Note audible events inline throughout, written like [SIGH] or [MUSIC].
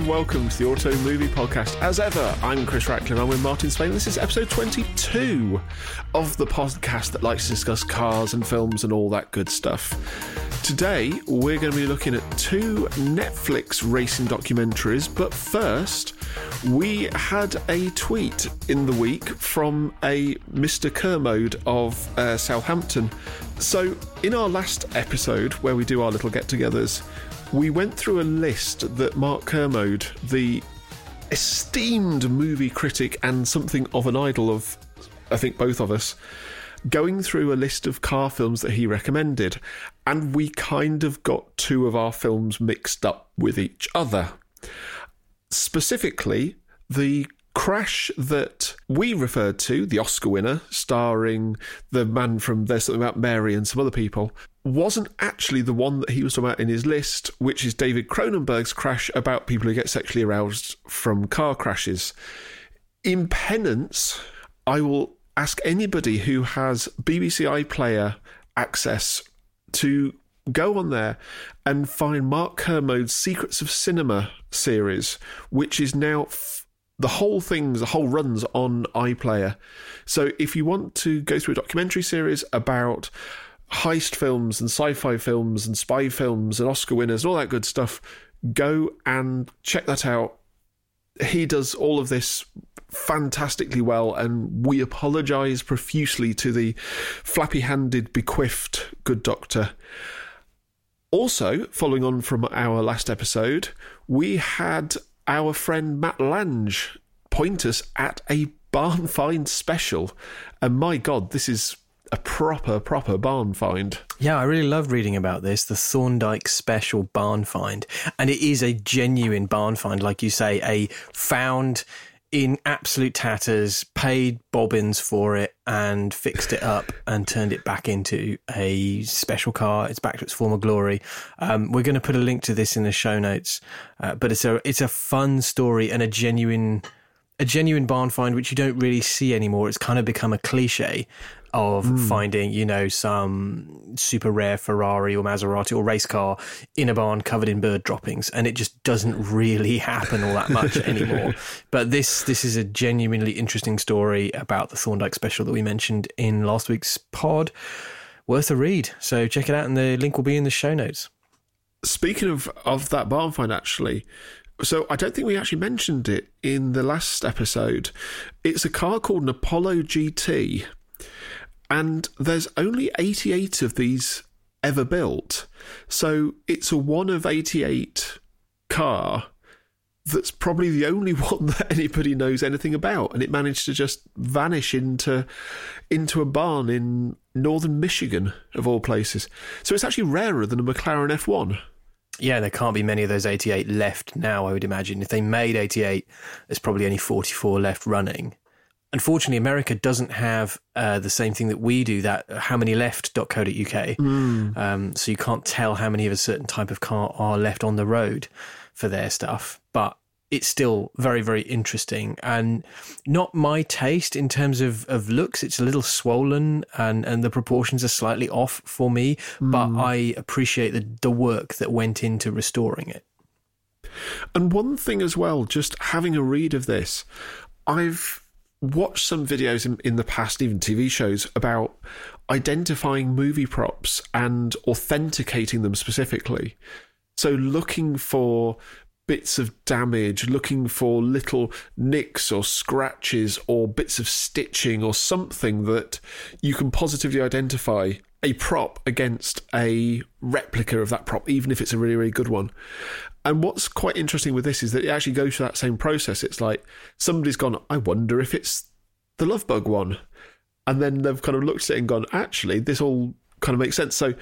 and welcome to the Auto Movie Podcast. As ever, I'm Chris Ratcliffe. I'm with Martin Spain. This is episode 22 of the podcast that likes to discuss cars and films and all that good stuff. Today, we're going to be looking at two Netflix racing documentaries, but first, we had a tweet in the week from a Mr. Kermode of uh, Southampton. So, in our last episode, where we do our little get togethers, we went through a list that Mark Kermode, the esteemed movie critic and something of an idol of, I think, both of us, going through a list of car films that he recommended, and we kind of got two of our films mixed up with each other. Specifically, the crash that we referred to, the Oscar winner, starring the man from There's Something About Mary and some other people, wasn't actually the one that he was talking about in his list, which is David Cronenberg's crash about people who get sexually aroused from car crashes. In penance, I will ask anybody who has BBC iPlayer access to go on there and find Mark Kermode's Secrets of Cinema series, which is now. F- the whole thing's the whole runs on iPlayer. So if you want to go through a documentary series about heist films and sci-fi films and spy films and Oscar winners and all that good stuff, go and check that out. He does all of this fantastically well, and we apologise profusely to the flappy-handed, bequiffed good doctor. Also, following on from our last episode, we had our friend Matt Lange point us at a barn find special. And my God, this is a proper, proper barn find. Yeah, I really love reading about this, the Thorndyke Special Barn Find. And it is a genuine barn find, like you say, a found in absolute tatters, paid bobbins for it, and fixed it up and turned it back into a special car. It's back to its former glory. Um, we're going to put a link to this in the show notes, uh, but it's a it's a fun story and a genuine a genuine barn find which you don't really see anymore. It's kind of become a cliche of mm. finding, you know, some super rare Ferrari or Maserati or race car in a barn covered in bird droppings, and it just doesn't really happen all that much [LAUGHS] anymore. But this this is a genuinely interesting story about the Thorndyke special that we mentioned in last week's pod. Worth a read. So check it out, and the link will be in the show notes. Speaking of of that barn find, actually, so I don't think we actually mentioned it in the last episode. It's a car called an Apollo GT and there's only 88 of these ever built. So it's a one of 88 car that's probably the only [LAUGHS] one that anybody knows anything about and it managed to just vanish into into a barn in northern Michigan of all places. So it's actually rarer than a McLaren F1. Yeah, there can't be many of those 88 left now, I would imagine. If they made 88, there's probably only 44 left running unfortunately, America doesn't have uh, the same thing that we do. That how many left.co.uk. Mm. Um, so you can't tell how many of a certain type of car are left on the road for their stuff. But it's still very, very interesting and not my taste in terms of, of looks. It's a little swollen and, and the proportions are slightly off for me, mm. but I appreciate the, the work that went into restoring it. And one thing as well, just having a read of this, I've watched some videos in, in the past, even TV shows, about identifying movie props and authenticating them specifically. So, looking for bits of damage, looking for little nicks or scratches or bits of stitching or something that you can positively identify a prop against a replica of that prop, even if it's a really, really good one. And what's quite interesting with this is that it actually goes through that same process. It's like somebody's gone, I wonder if it's the Love Bug one. And then they've kind of looked at it and gone, actually, this all kind of makes sense. So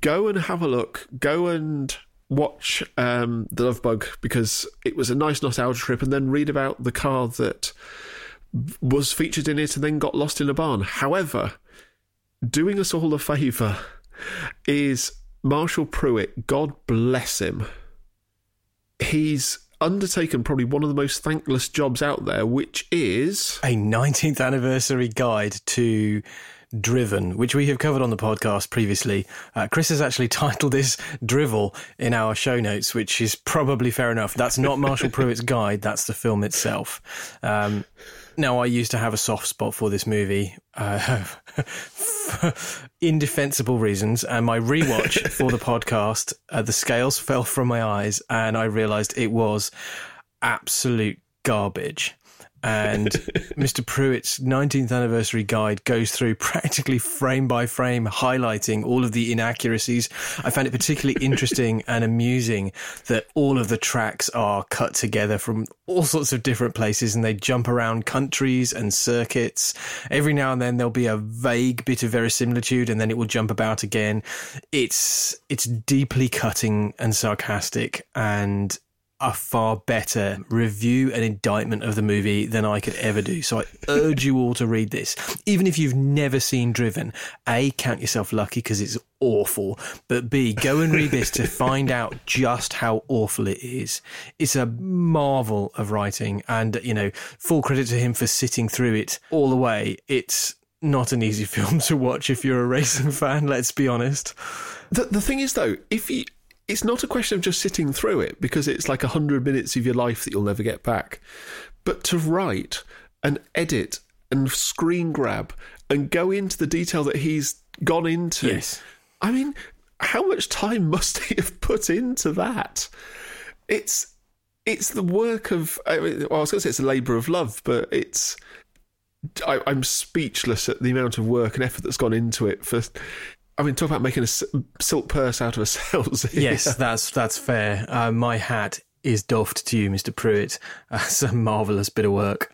go and have a look. Go and watch um, The Love Bug because it was a nice nostalgia trip and then read about the car that was featured in it and then got lost in a barn. However, doing us all a favour is Marshall Pruitt, God bless him he's undertaken probably one of the most thankless jobs out there, which is a 19th anniversary guide to Driven, which we have covered on the podcast previously. Uh, Chris has actually [LAUGHS] titled this Drivel in our show notes, which is probably fair enough. That's not Marshall [LAUGHS] Pruitt's guide, that's the film itself. Um, now, I used to have a soft spot for this movie, uh, for [LAUGHS] indefensible reasons, and my rewatch [LAUGHS] for the podcast, uh, the scales fell from my eyes, and I realised it was absolute garbage and [LAUGHS] Mr. Pruitt's 19th anniversary guide goes through practically frame by frame, highlighting all of the inaccuracies. I found it particularly [LAUGHS] interesting and amusing that all of the tracks are cut together from all sorts of different places and they jump around countries and circuits. Every now and then there'll be a vague bit of verisimilitude and then it will jump about again. It's it's deeply cutting and sarcastic and a far better review and indictment of the movie than I could ever do. So I urge you all to read this. Even if you've never seen Driven, A, count yourself lucky because it's awful, but B, go and read this to [LAUGHS] find out just how awful it is. It's a marvel of writing, and, you know, full credit to him for sitting through it all the way. It's not an easy [LAUGHS] film to watch if you're a racing fan, let's be honest. The, the thing is, though, if you it's not a question of just sitting through it because it's like a hundred minutes of your life that you'll never get back. But to write and edit and screen grab and go into the detail that he's gone into. Yes. I mean, how much time [LAUGHS] must he have put into that? It's it's the work of. I, mean, well, I was going to say it's a labour of love, but it's. I, I'm speechless at the amount of work and effort that's gone into it for I mean, talk about making a silk purse out of a [LAUGHS] sales. yes, that's that's fair. Uh, my hat is doffed to you, Mister Pruitt. [LAUGHS] That's a marvelous bit of work.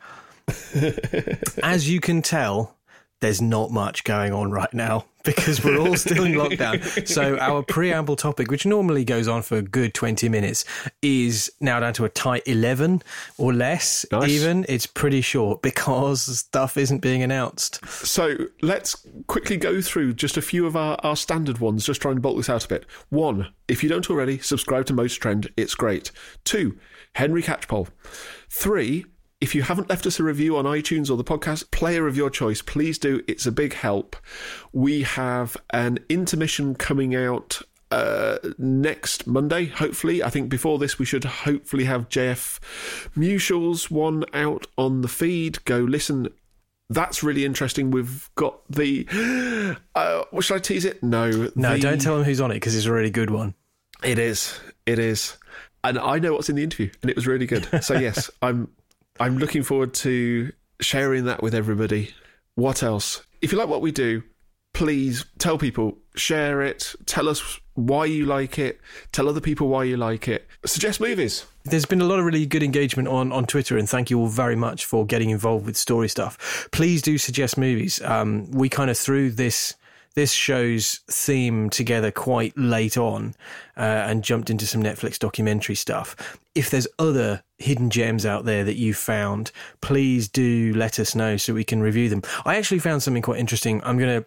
[LAUGHS] As you can tell, there's not much going on right now [LAUGHS] because we're all still in lockdown. So our preamble topic, which normally goes on for a good 20 minutes, is now down to a tight 11 or less nice. even. It's pretty short because stuff isn't being announced. So let's quickly go through just a few of our, our standard ones, just trying to bulk this out a bit. One, if you don't already, subscribe to Most Trend. It's great. Two, Henry Catchpole. Three, if you haven't left us a review on iTunes or the podcast player of your choice, please do. It's a big help. We have an intermission coming out uh, next Monday, hopefully. I think before this, we should hopefully have JF Mutual's one out on the feed. Go listen. That's really interesting. We've got the. [GASPS] Uh, should I tease it? No. No, the, don't tell him who's on it because it's a really good one. It is. It is. And I know what's in the interview, and it was really good. So, [LAUGHS] yes, I'm I'm looking forward to sharing that with everybody. What else? If you like what we do, please tell people, share it, tell us why you like it, tell other people why you like it, suggest movies. There's been a lot of really good engagement on, on Twitter, and thank you all very much for getting involved with story stuff. Please do suggest movies. Um, we kind of threw this this show's theme together quite late on uh, and jumped into some Netflix documentary stuff. If there's other hidden gems out there that you found, please do let us know so we can review them. I actually found something quite interesting. I'm going to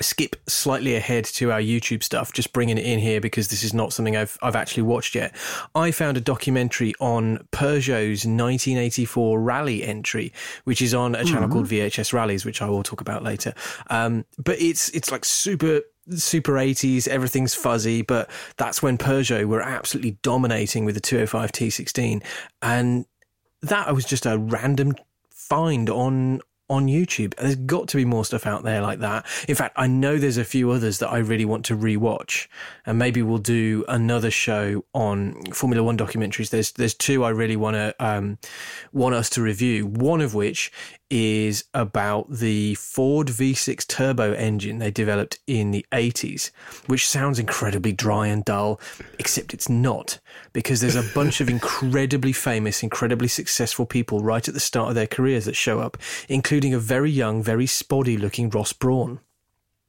skip slightly ahead to our YouTube stuff, just bringing it in here because this is not something I've I've actually watched yet. I found a documentary on Peugeot's 1984 rally entry, which is on a channel mm-hmm. called VHS Rallies, which I will talk about later. Um, but it's it's like super super 80s everything's fuzzy but that's when Peugeot were absolutely dominating with the 205 T16 and that I was just a random find on on YouTube. There's got to be more stuff out there like that. In fact, I know there's a few others that I really want to rewatch, and maybe we'll do another show on Formula One documentaries. There's there's two I really want to um, want us to review. One of which is about the Ford V6 turbo engine they developed in the 80s, which sounds incredibly dry and dull, except it's not, because there's a bunch of [LAUGHS] incredibly famous, incredibly successful people right at the start of their careers that show up, including a very young, very spoddy looking Ross Brawn.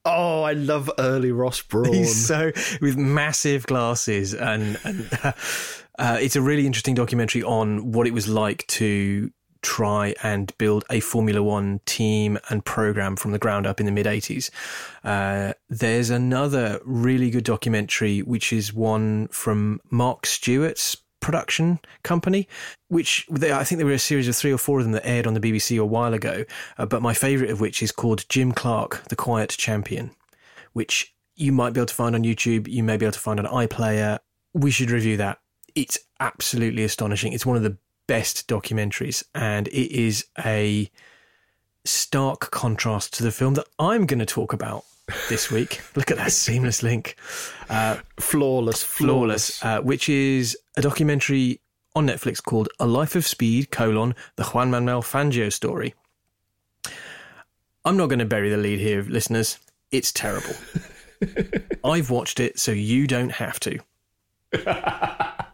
Oh, I love early Ross Brawn. [LAUGHS] He's so with massive glasses, and, and [LAUGHS] uh, it's a really interesting documentary on what it was like to try and build a Formula One team and program from the ground up in the mid 80s. Uh, there's another really good documentary, which is one from Mark Stewart's production company, which they, I think there were a series of three or four of them that aired on the BBC a while ago. Uh, but my favourite of which is called Jim Clark, The Quiet Champion, which you might be able to find on YouTube. You may be able to find on iPlayer. We should review that. It's absolutely astonishing. It's one of the best documentaries, and it is a stark contrast to the film that I'm going to talk about this week. [LAUGHS] Look at that seamless link. Uh, flawless, flawless, flawless uh, which is a documentary on Netflix called A Life of Speed, colon, the Juan Manuel Fangio story. I'm not going to bury the lead here, listeners. It's terrible. [LAUGHS] I've watched it, so you don't have to. [LAUGHS]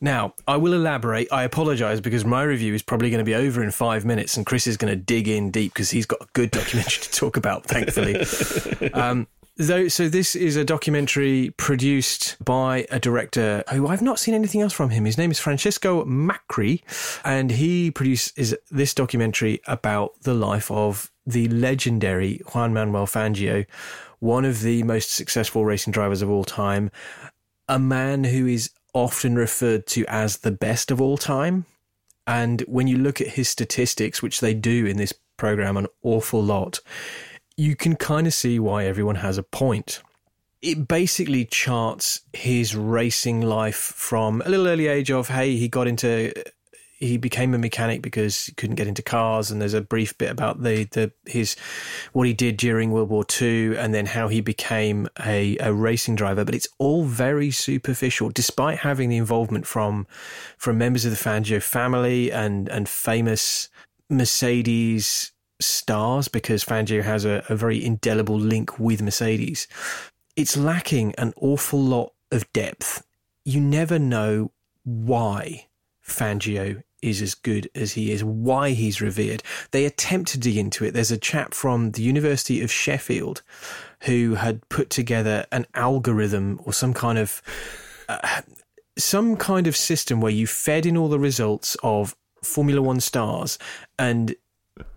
Now, I will elaborate. I apologise because my review is probably going to be over in five minutes, and Chris is going to dig in deep because he's got a good documentary to talk about, thankfully. [LAUGHS] Um, Though, so this is a documentary produced by a director who I've not seen anything else from him. His name is Francisco Macri, and he produces this documentary about the life of the legendary Juan Manuel Fangio, one of the most successful racing drivers of all time, a man who is often referred to as the best of all time. And when you look at his statistics, which they do in this program an awful lot, you can kind of see why everyone has a point. It basically charts his racing life from a little early age of, hey, he got into he became a mechanic because he couldn't get into cars, and there's a brief bit about the the his what he did during World War II, and then how he became a, a racing driver. But it's all very superficial, despite having the involvement from from members of the Fangio family and and famous Mercedes stars, because Fangio has a, a very indelible link with Mercedes. It's lacking an awful lot of depth. You never know why Fangio is as good as he is, why he's revered. They attempt to dig into it. There's a chap from the University of Sheffield who had put together an algorithm or some kind of uh, some kind of system where you fed in all the results of Formula One stars, and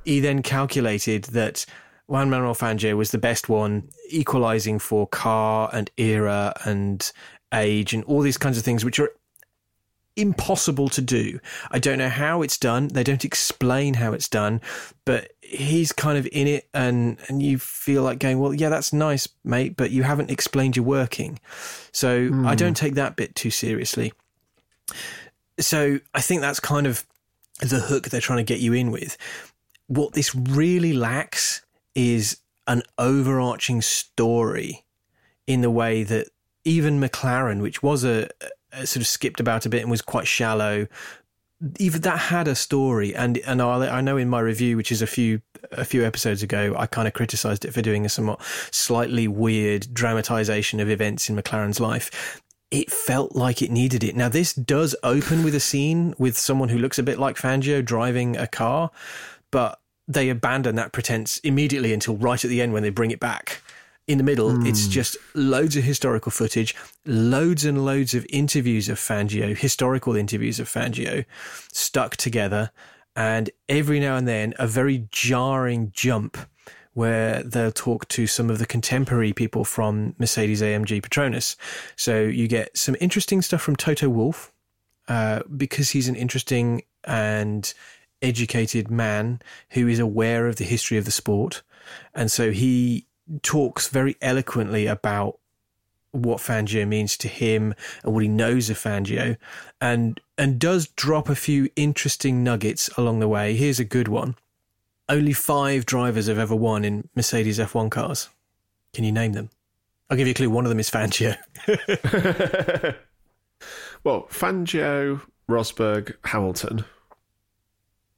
he then calculated that Juan Manuel Fangio was the best one, equalizing for car and era and age and all these kinds of things, which are impossible to do. I don't know how it's done. They don't explain how it's done, but he's kind of in it and and you feel like going, "Well, yeah, that's nice, mate, but you haven't explained your working." So, mm. I don't take that bit too seriously. So, I think that's kind of the hook they're trying to get you in with. What this really lacks is an overarching story in the way that even McLaren, which was a, Uh, sort of skipped about a bit and was quite shallow. Even that had a story, and and I, I know in my review, which is a few a few episodes ago, I kind of criticised it for doing a somewhat slightly weird dramatisation of events in McLaren's life it felt like it needed it. Now, this does open with a scene with someone who looks a bit like Fangio driving a car, but they abandon that pretense immediately until right at the end when they bring it back in the middle, mm. it's just loads of historical footage, loads and loads of interviews of Fangio, historical interviews of Fangio, stuck together, and every now and then a very jarring jump where they'll talk to some of the contemporary people from Mercedes AMG Petronas. So you get some interesting stuff from Toto Wolff, uh, because he's an interesting and educated man who is aware of the history of the sport. And so he talks very eloquently about what Fangio means to him and what he knows of Fangio, and and does drop a few interesting nuggets along the way. Here's a good one: only five drivers have ever won in Mercedes F1 cars. Can you name them? I'll give you a clue. One of them is Fangio. [LAUGHS] well, Fangio, Rosberg, Hamilton,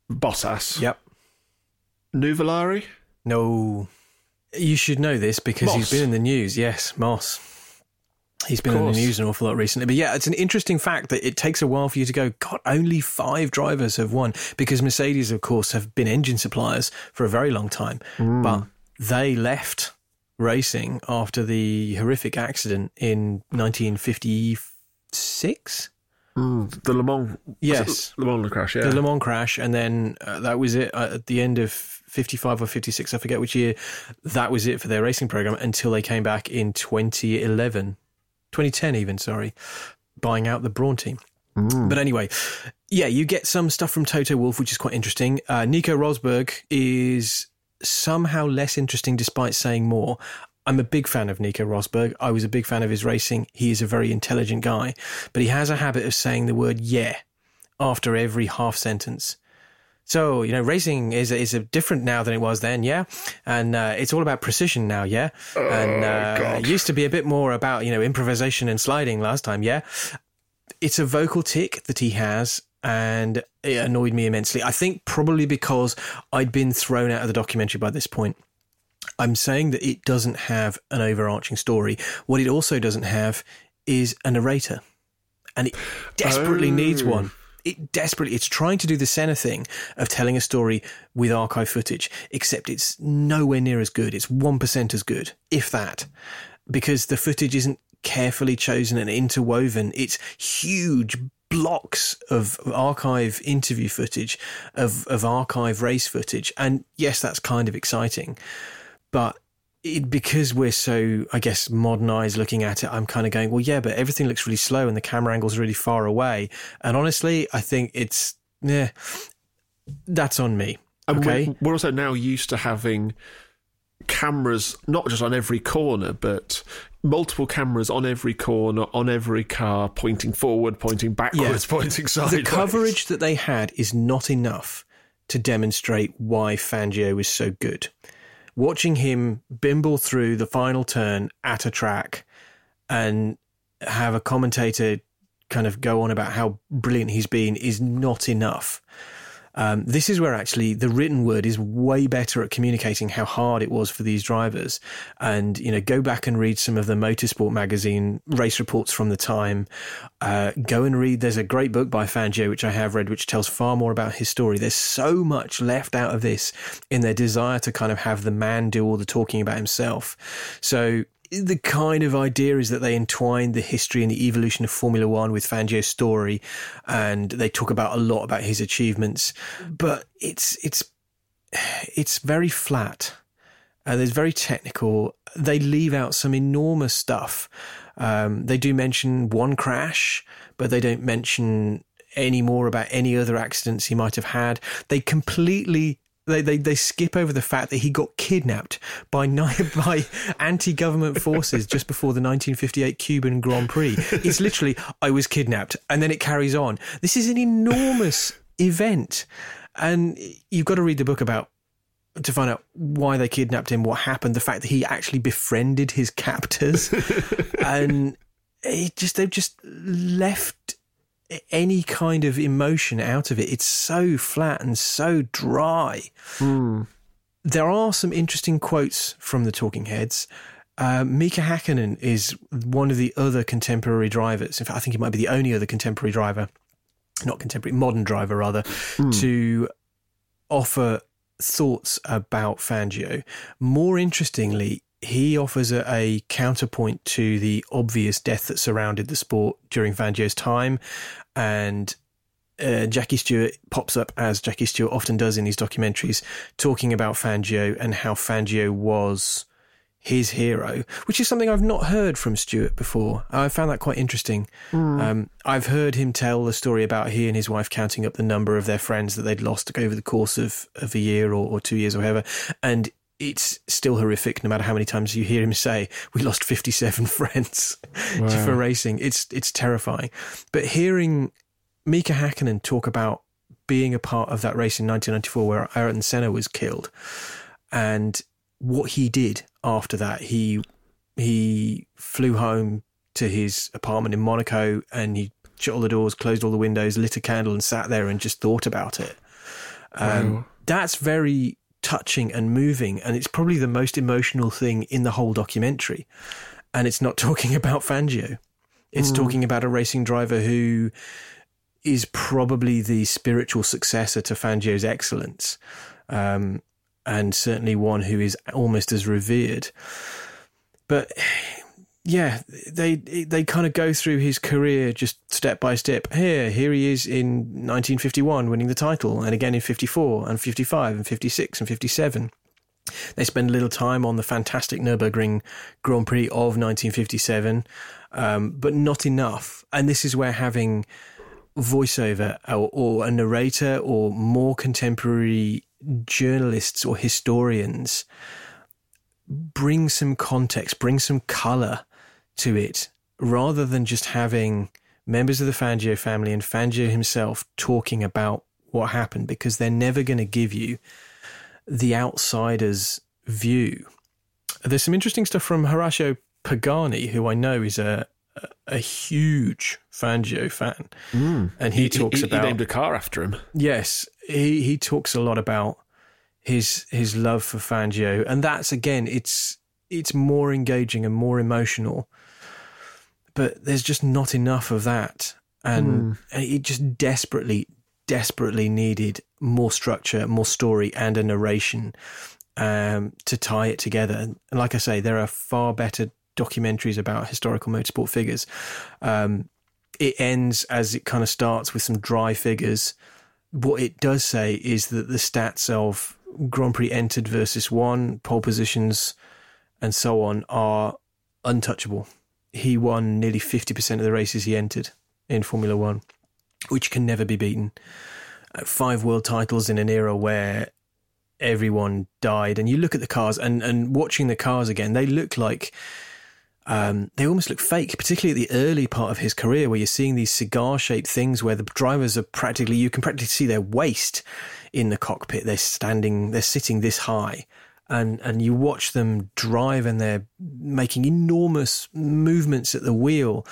Bottas. Yep. Nuvolari. No. You should know this because Moss. he's been in the news. Yes, Moss. He's been in the news an awful lot recently. But yeah, it's an interesting fact that it takes a while for you to go, God, only five drivers have won. Because Mercedes, of course, have been engine suppliers for a very long time. Mm. But they left racing after the horrific accident in 1956. Mm, the Le Mans, yes, Le Mans crash, yeah, the Le Mans crash, and then uh, that was it uh, at the end of 55 or 56, I forget which year, that was it for their racing program until they came back in 2011, 2010 even, sorry, buying out the Brawn team. But anyway, yeah, you get some stuff from Toto Wolff, which is quite interesting. Uh, Nico Rosberg is somehow less interesting despite saying more. I'm a big fan of Nico Rosberg. I was a big fan of his racing. He is a very intelligent guy, but he has a habit of saying the word yeah after every half sentence. So, you know, racing is is a different now than it was then, yeah? And uh, it's all about precision now, yeah? and uh, it used to be a bit more about, you know, improvisation and sliding last time, yeah? It's a vocal tick that he has, and it annoyed me immensely. I think probably because I'd been thrown out of the documentary by this point. I'm saying that it doesn't have an overarching story. What it also doesn't have is a narrator. And it desperately needs one. It desperately, it's trying to do the Senna thing of telling a story with archive footage, except it's nowhere near as good. It's 1% as good, if that, because the footage isn't carefully chosen and interwoven. It's huge blocks of archive interview footage, of, of archive race footage. And yes, that's kind of exciting. But it, because we're so, I guess, modernized looking at it, I'm kind of going, well, yeah, but everything looks really slow and the camera angle's really far away. And honestly, I think it's, yeah, that's on me. Okay. We're, we're also now used to having cameras, not just on every corner, but multiple cameras on every corner, on every car, pointing forward, pointing backwards, yeah. pointing sideways. The coverage that they had is not enough to demonstrate why Fangio is so good watching him bimble through the final turn at a track and have a commentator kind of go on about how brilliant he's been is not enough. Um, this is where actually the written word is way better at communicating how hard it was for these drivers. And, you know, go back and read some of the Motorsport magazine race reports from the time. Uh, go and read, there's a great book by Fangio, which I have read, which tells far more about his story. There's so much left out of this in their desire to kind of have the man do all the talking about himself. So, the kind of idea is that they entwine the history and the evolution of Formula One with Fangio's story, and they talk about a lot about his achievements. But it's it's it's very flat, and it's very technical. They leave out some enormous stuff. Um, they do mention one crash, but they don't mention any more about any other accidents he might have had. They completely they, they, they skip over the fact that he got kidnapped by [LAUGHS] by anti-government forces just before the 1958 Cuban Grand Prix. It's literally I was kidnapped, and then it carries on. This is an enormous event, and you've got to read the book about to find out why they kidnapped him, what happened, the fact that he actually befriended his captors, [LAUGHS] and he just they've just left any kind of emotion out of it. It's so flat and so dry. Mm. There are some interesting quotes from the Talking Heads. Uh, Mika Hakkinen is one of the other contemporary drivers. In fact, I think he might be the only other contemporary driver, not contemporary, modern driver rather, mm. to offer thoughts about Fangio. More interestingly, he offers a, a, counterpoint to the obvious death that surrounded the sport during Fangio's time. And uh, Jackie Stewart pops up, as Jackie Stewart often does in these documentaries, talking about Fangio and how Fangio was his hero, which is something I've not heard from Stewart before. I found that quite interesting. Mm. Um, I've heard him tell the story about he and his wife counting up the number of their friends that they'd lost over the course of, of a year or, or two years or whatever. And it's still horrific no matter how many times you hear him say we lost 57 [LAUGHS] friends wow. for racing it's it's terrifying but hearing Mika Hakkinen talk about being a part of that race in 1994 where Ayrton Senna was killed and what he did after that he he flew home to his apartment in Monaco and he shut all the doors closed all the windows lit a candle and sat there and just thought about it um, wow. that's very touching and moving, and it's probably the most emotional thing in the whole documentary. And it's not [LAUGHS] talking about Fangio. It's mm. talking about a racing driver who is probably the spiritual successor to Fangio's excellence, um, and certainly one who is almost as revered. But yeah, they they kind of go through his career just step by step. Here, here he is in 1951, winning the title, and again in 54, and 55, and 56, and 57. They spend a little time on the fantastic Nurburgring Grand Prix of 1957, um, but not enough. And this is where having voiceover or, or a narrator or more contemporary journalists or historians bring some context, bring some color to it, rather than just having members of the Fangio family and Fangio himself talking about what happened, because they're never going to give you the outsider's view. There's some interesting stuff from Horacio Pagani, who I know is a a huge Fangio fan, mm. and he, he talks he, about he named a car after him. Yes, he he talks a lot about his his love for Fangio, and that's again, it's it's more engaging and more emotional. But there's just not enough of that, and mm. it just desperately, desperately needed more structure, more story, and a narration um, to tie it together. And like I say, there are far better documentaries about historical motorsport figures. Um, it ends as it kind of starts with some dry figures. What it does say is that the stats of Grand Prix entered versus won, pole positions, and so on are untouchable. He won nearly 50% of the races he entered in Formula One, which can never be beaten. Uh, five world titles in an era where everyone died. And you look at the cars and, and watching the cars again, they look like um, they almost look fake, particularly at the early part of his career, where you're seeing these cigar shaped things where the drivers are practically, you can practically see their waist in the cockpit. They're standing, they're sitting this high. And, and you watch them drive and they're making enormous movements at the wheel.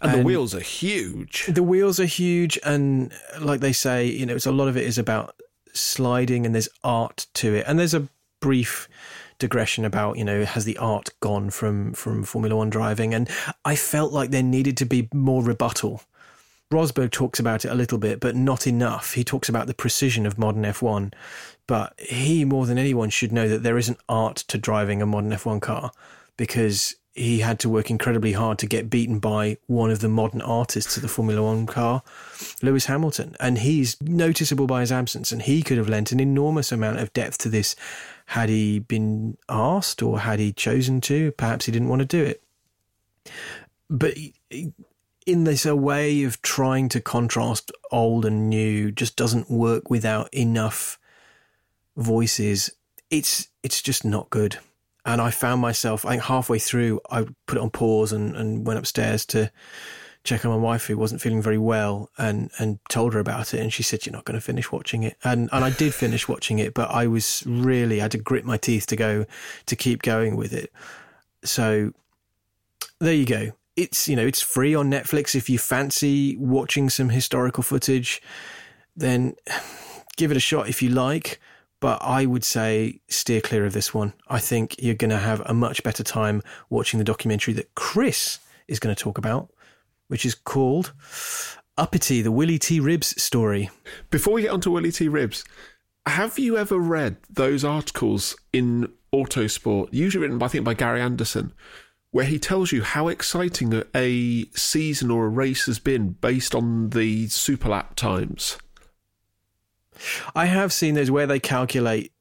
And, and the wheels are huge. The wheels are huge. And like they say, you know, it's a lot of it is about sliding and there's art to it. And there's a brief digression about you know has the art gone from from Formula One driving, and I felt like there needed to be more rebuttal. Rosberg talks about it a little bit, but not enough. He talks about the precision of modern F1, but he more than anyone should know that there is an art to driving a modern F1 car because he had to work incredibly hard to get beaten by one of the modern artists of the Formula One car, Lewis Hamilton. And he's noticeable by his absence, and he could have lent an enormous amount of depth to this had he been asked or had he chosen to. Perhaps he didn't want to do it. But in this a way of trying to contrast old and new just doesn't work without enough voices. It's it's just not good. And I found myself, I think halfway through, I put it on pause and, and went upstairs to check on my wife who wasn't feeling very well and and told her about it. And she said you're not going to finish watching it. And and I did finish watching it but I was really I had to grit my teeth to go to keep going with it. So there you go. It's you know it's free on Netflix. If you fancy watching some historical footage then [SIGHS] give it a shot. If you like but I would say steer clear of this one. I think you're going to have a much better time watching the documentary that Chris is going to talk about, which is called Uppity, the Willy T. Ribbs story. Before we get onto Willy T. Ribbs, have you ever read those articles in Autosport, usually written, by, I think, by Gary Anderson, where he tells you how exciting a season or a race has been based on the super lap times? I have seen those where they calculate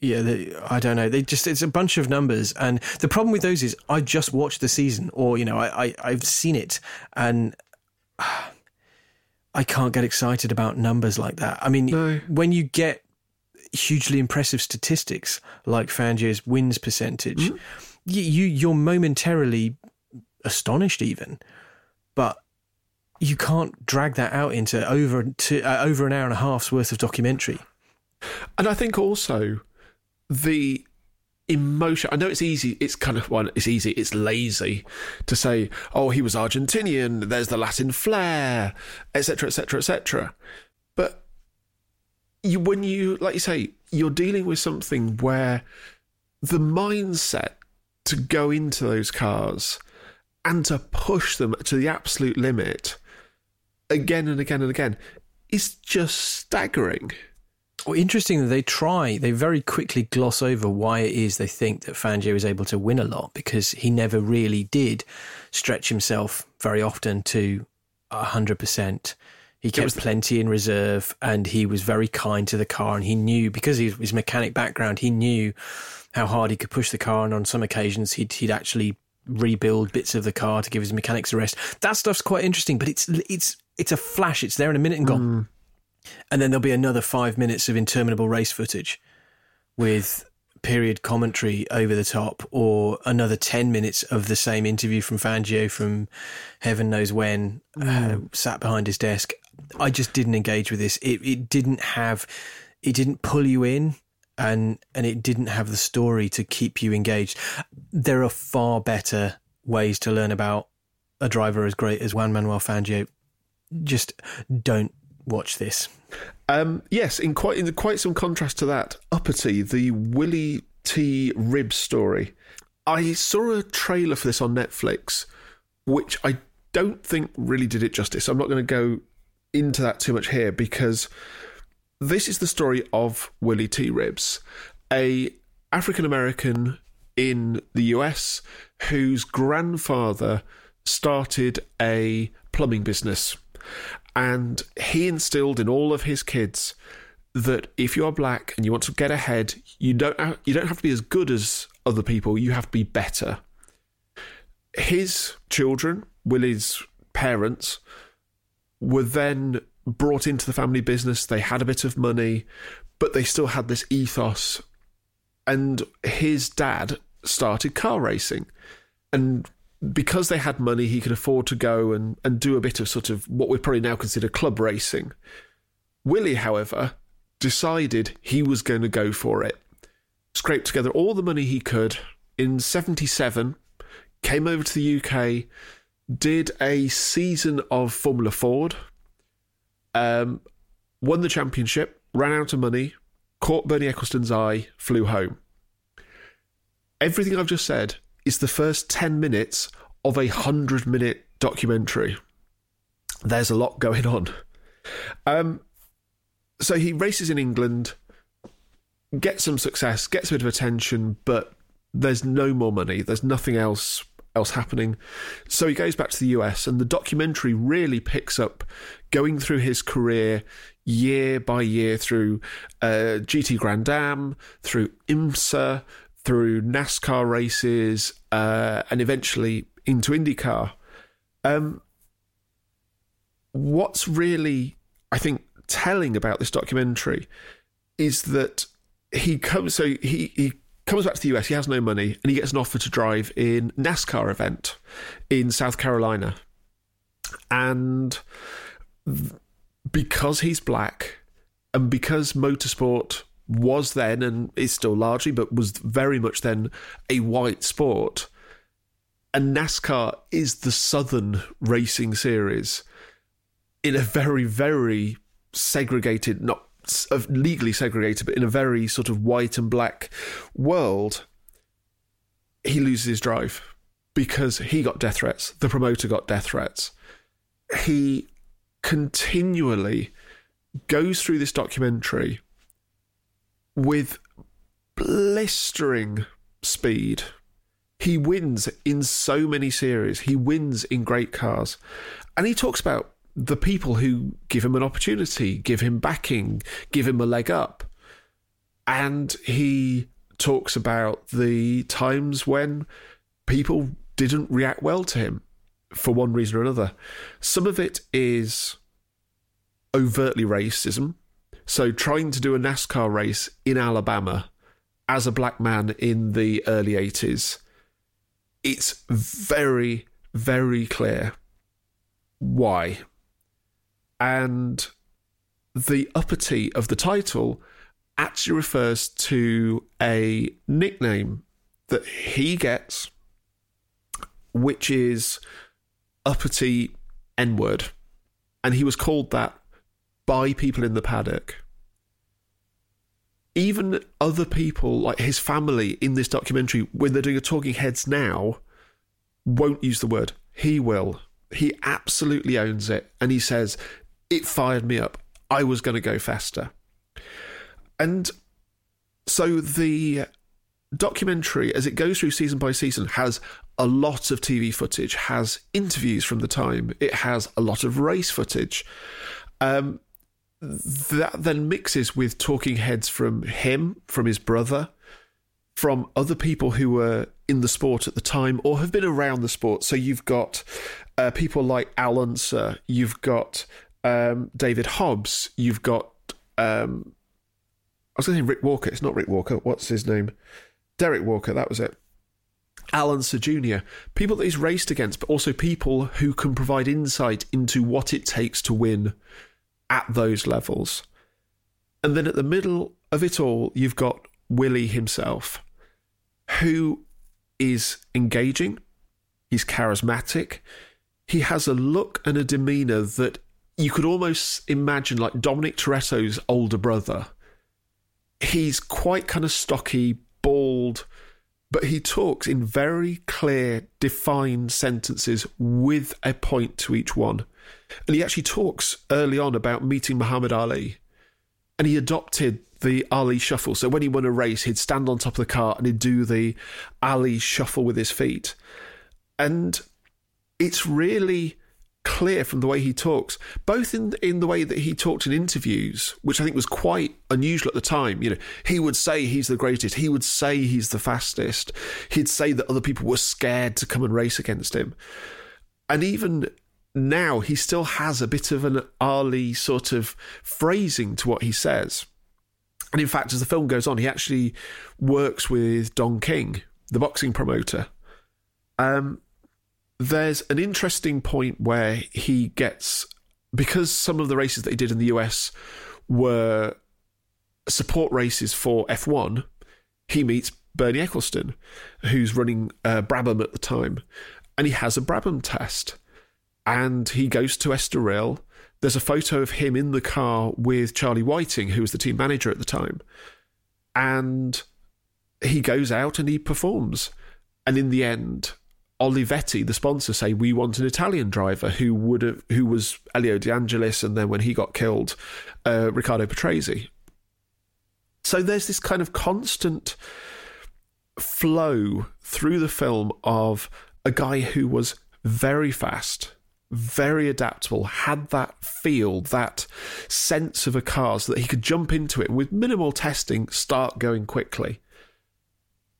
yeah, they, I don't know. They just it's a bunch of numbers, and the problem with those is I just watched the season, or you know, I, I have seen it, and [SIGHS] I can't get excited about numbers like that. I mean, no. when you get hugely impressive statistics like Fangio's wins percentage, mm-hmm. you, you you're momentarily astonished, even, you can't drag that out into over to, uh, over an hour and a half's worth of documentary. And I think also the emotion. I know it's easy. It's kind of one. it's easy. It's lazy to say, "Oh, he was Argentinian." There's the Latin flair, etc., etc., etc. But you, when you, like you say, you're dealing with something where the mindset to go into those cars and to push them to the absolute limit again and again and again is just staggering. Well, interesting that they try, they very quickly gloss over why it is they think that Fangio is able to win a lot because he never really did stretch himself very often to 100%. He kept plenty in reserve and he was very kind to the car and he knew, because of his mechanic background, he knew how hard he could push the car. And on some occasions, he'd, he'd actually rebuild bits of the car to give his mechanics a rest. That stuff's quite interesting, but it's, it's, it's a flash. It's there in a minute and gone. And then there'll be another five minutes of interminable race footage with period commentary over the top, or another 10 minutes of the same interview from Fangio from heaven knows when, uh, sat behind his desk. I just didn't engage with this. It, it didn't have, it didn't pull you in. And, and it didn't have the story to keep you engaged. There are far better ways to learn about a driver as great as Juan Manuel Fangio. Just don't watch this. Um, yes, in quite in quite some contrast to that, Uppity, the Willy T. Ribbs story. I saw a trailer for this on Netflix, which I don't think really did it justice. I'm not going to go into that too much here because this is the story of Willy T. Ribbs, a African American in the US whose grandfather started a plumbing business. And he instilled in all of his kids that if you are black and you want to get ahead, you don't have, you don't have to be as good as other people. You have to be better. His children, Willy's parents, were then brought into the family business. They had a bit of money, but they still had this ethos. And his dad started car racing. And because they had money, he could afford to go and, and do a bit of sort of what we probably now consider club racing. Willy, however, decided he was going to go for it. Scraped together all the money he could in 77, came over to the UK, did a season of Formula Ford, um, won the championship, ran out of money, caught Bernie Ecclestone's eye, flew home. Everything I've just said is the first 10 minutes of a 100 minute documentary. There's a lot going on. Um, so he races in England, gets some success, gets a bit of attention, but there's no more money. There's nothing else else happening. So he goes back to the US, and the documentary really picks up going through his career year by year through uh, GT Grand Am, through IMSA, through NASCAR races, uh, and eventually into IndyCar. Um, what's really, I think, telling about this documentary is that he comes. So he he comes back to the US. He has no money, and he gets an offer to drive in NASCAR event in South Carolina, and because he's black, and because motorsport was then and is still largely, but was very much then a white sport. And NASCAR is the Southern racing series in a very, very segregated, not legally segregated, but in a very sort of white and black world. He loses his drive because he got death threats. The promoter got death threats. He continually goes through this documentary with blistering speed. He wins in so many series. He wins in great cars. And he talks about the people who give him an opportunity, give him backing, give him a leg up. And he talks about the times when people didn't react well to him for one reason or another. Some of it is overtly racism, so trying to do a NASCAR race in Alabama as a black man in the early 80s, it's very, very clear why. And the uppity of the title actually refers to a nickname that he gets, which is uppity N word. And he was called that by people in the paddock. Even other people, like his family in this documentary, when they're doing a talking heads now, won't use the word. He will. He absolutely owns it. And he says, It fired me up. I was going to go faster. And so the documentary, as it goes through season by season, has a lot of TV footage, has interviews from the time, it has a lot of race footage. Um, that then mixes with talking heads from him, from his brother, from other people who were in the sport at the time or have been around the sport. So you've got uh, people like Al Unser, you've got um, David Hobbs, you've got um, I was going to say Rick Walker. It's not Rick Walker. What's his name? Derrick Walker. That was it. Al Unser Jr. People that he's raced against, but also people who can provide insight into what it takes to win at those levels. And then at the middle of it all, you've got Willy himself, who is engaging, he's charismatic, he has a look and a demeanour that you could almost imagine like Dominic Toretto's older brother. He's quite kind of stocky, bald, but he talks in very clear, defined sentences with a point to each one. And he actually talks early on about meeting Muhammad Ali. And he adopted the Ali shuffle. So when he won a race, he'd stand on top of the car and he'd do the Ali shuffle with his feet. And it's really clear from the way he talks, both in in the way that he talked in interviews, which I think was quite unusual at the time. You know, he would say he's the greatest, he would say he's the fastest, he'd say that other people were scared to come and race against him, and even now he still has a bit of an Ali sort of phrasing to what he says. And in fact, as the film goes on, he actually works with Don King, the boxing promoter. Um, there's an interesting point where he gets because some of the races that he did in the US were support races for F1. He meets Bernie Ecclestone, who's running uh, Brabham at the time, and he has a Brabham test. And he goes to Estoril. There's a photo of him in the car with Charlie Whiting, who was the team manager at the time. And he goes out and he performs. And in the end, Olivetti, the sponsor, say we want an Italian driver who would have, who was Elio De Angelis, and then when he got killed, uh, Riccardo Patrese. So there's this kind of constant flow through the film of a guy who was very fast, very adaptable, had that feel, that sense of a car so that he could jump into it with minimal testing, start going quickly.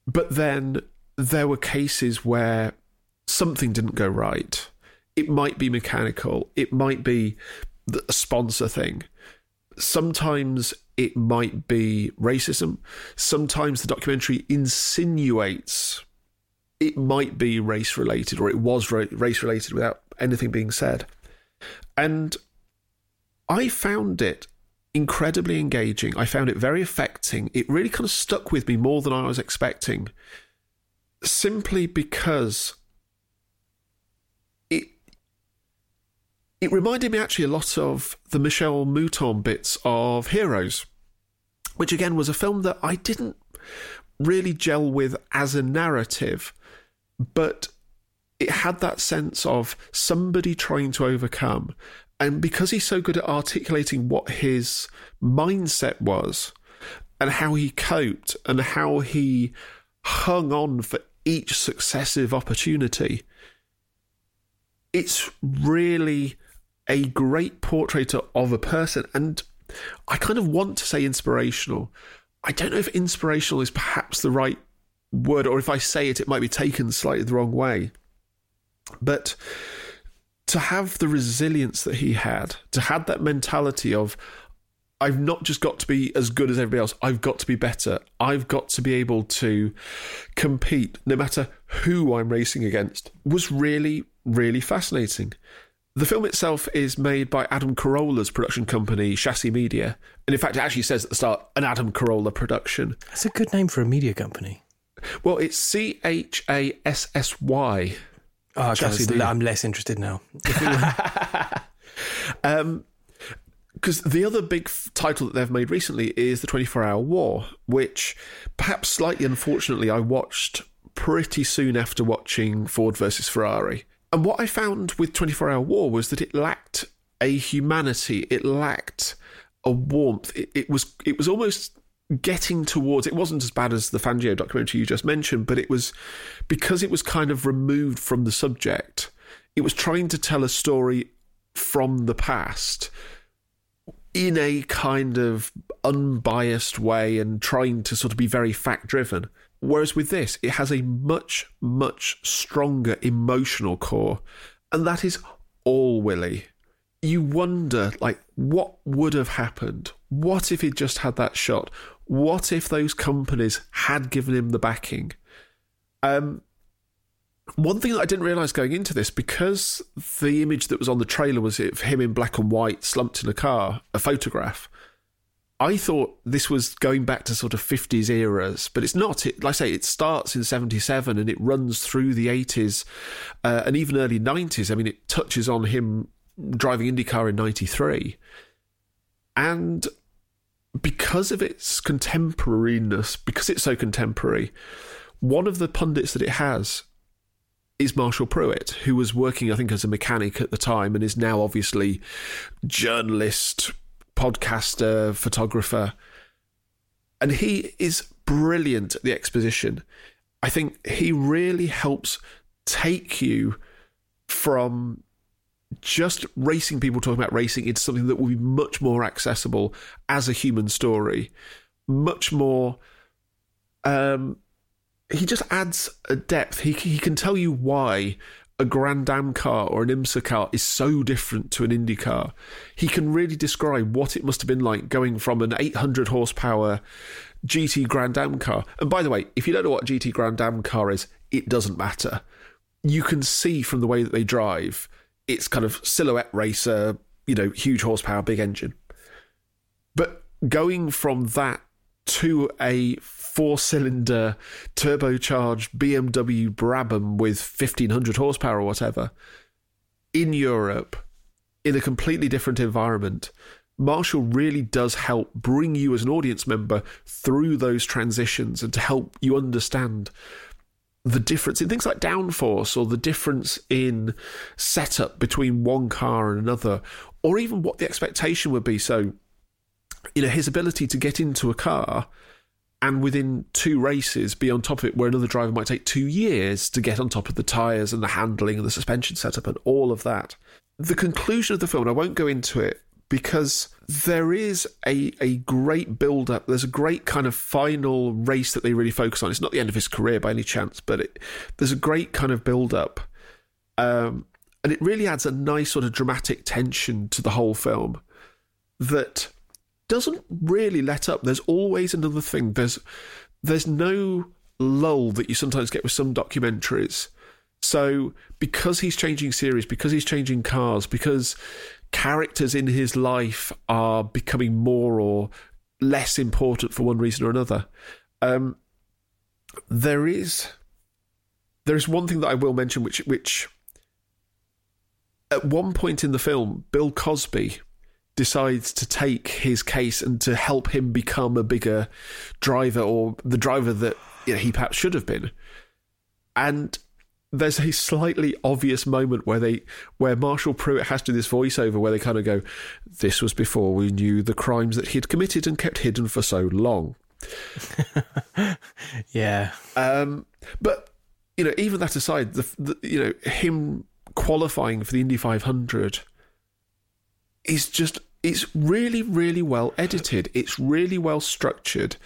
But then there were cases where something didn't go right. It might be mechanical, it might be a sponsor thing. Sometimes it might be racism. Sometimes the documentary insinuates it might be race related or it was race related without anything being said. And I found it incredibly engaging. I found it very affecting. It really kind of stuck with me more than I was expecting, simply because it it reminded me actually a lot of the Michèle Mouton bits of Heroes, which again was a film that I didn't really gel with as a narrative, but it had that sense of somebody trying to overcome. And because he's so good at articulating what his mindset was and how he coped and how he hung on for each successive opportunity, it's really a great portrait of a person. And I kind of want to say inspirational. I don't know if inspirational is perhaps the right word, or if I say it, it might be taken slightly the wrong way. But to have the resilience that he had, to have that mentality of, I've not just got to be as good as everybody else, I've got to be better. I've got to be able to compete no matter who I'm racing against, was really, really fascinating. The film itself is made by Adam Carolla's production company, Chassy Media. And in fact, it actually says at the start, an Adam Carolla production. That's a good name for a media company. Well, it's C H A S S Y. Oh, okay, I'm less interested now. [LAUGHS] um, because the other big f- title that they've made recently is the 24 Hour War, which perhaps slightly unfortunately I watched pretty soon after watching Ford versus Ferrari. And what I found with 24 Hour War was that it lacked a humanity, it lacked a warmth. It, it, was it was almost getting towards it wasn't as bad as the Fangio documentary you just mentioned, but it was because it was kind of removed from the subject. It was trying to tell a story from the past in a kind of unbiased way and trying to sort of be very fact driven. Whereas with this, it has a much, much stronger emotional core. And that is all Willy. You wonder, like, what would have happened? What if he'd just had that shot? What if those companies had given him the backing? Um, one thing that I didn't realise going into this, because the image that was on the trailer was of him in black and white, slumped in a car, a photograph. I thought this was going back to sort of 50s eras, but it's not. It, like I say, it starts in 77 and it runs through the 80s uh, and even early 90s. I mean, it touches on him driving IndyCar in 93. And because of its contemporariness, because it's so contemporary, one of the pundits that it has is Marshall Pruett, who was working, I think, as a mechanic at the time and is now obviously journalist, podcaster, photographer. And he is brilliant at the exposition. I think he really helps take you from just racing people talking about racing into something that will be much more accessible as a human story, much more um, he just adds a depth. He he can tell you why a Grand Am car or an IMSA car is so different to an Indy car. He can really describe what it must have been like going from an 800 horsepower GT Grand Am car. And by the way, if you don't know what GT Grand Am car is, it doesn't matter. You can see from the way that they drive, it's kind of silhouette racer, you know, huge horsepower, big engine. But going from that to a four cylinder turbocharged BMW Brabham with 1500 horsepower or whatever in Europe in a completely different environment. Marshall really does help bring you as an audience member through those transitions and to help you understand the difference in things like downforce or the difference in setup between one car and another, or even what the expectation would be. So, you know, his ability to get into a car and within two races be on top of it, where another driver might take two years to get on top of the tyres and the handling and the suspension setup and all of that. The conclusion of the film, and I won't go into it because there is a, a great build up. There's a great kind of final race that they really focus on. It's not the end of his career by any chance, but it, there's a great kind of build up. Um, and it really adds a nice sort of dramatic tension to the whole film that doesn't really let up. There's always another thing. There's there's no lull that you sometimes get with some documentaries. So because he's changing series, because he's changing cars, because characters in his life are becoming more or less important for one reason or another, um, there is there is one thing that I will mention, which which at one point in the film, Bill Cosby decides to take his case and to help him become a bigger driver or the driver that you know, he perhaps should have been. And there's a slightly obvious moment where they where Marshall Pruett has to do this voiceover where they kind of go, This was before we knew the crimes that he'd committed and kept hidden for so long. [LAUGHS] yeah. Um, but you know, even that aside, the, the you know him qualifying for the Indy 500 is just it's really, really well edited. It's really well structured.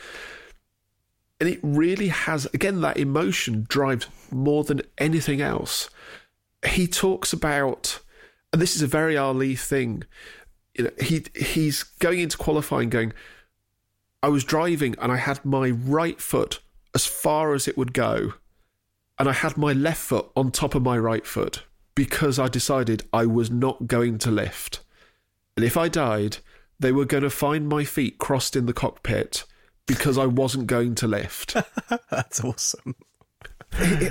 And it really has, again, that emotion drives more than anything else. He talks about, and this is a very Ali thing. You know, he he's going into qualifying, going. I was driving and I had my right foot as far as it would go, and I had my left foot on top of my right foot because I decided I was not going to lift. And if I died, they were going to find my feet crossed in the cockpit because I wasn't going to lift. [LAUGHS] That's awesome. He,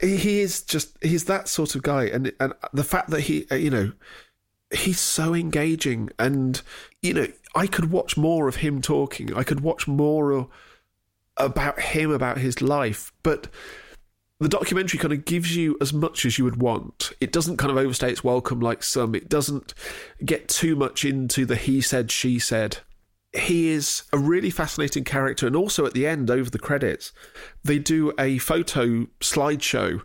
he, is just, he's that sort of guy. And, and the fact that he, uh, you know, he's so engaging. And, you know, I could watch more of him talking. I could watch more about him, about his life. But the documentary kind of gives you as much as you would want. It doesn't kind of overstay its welcome like some. It doesn't get too much into the he said, she said. He is a really fascinating character. And also at the end, over the credits, they do a photo slideshow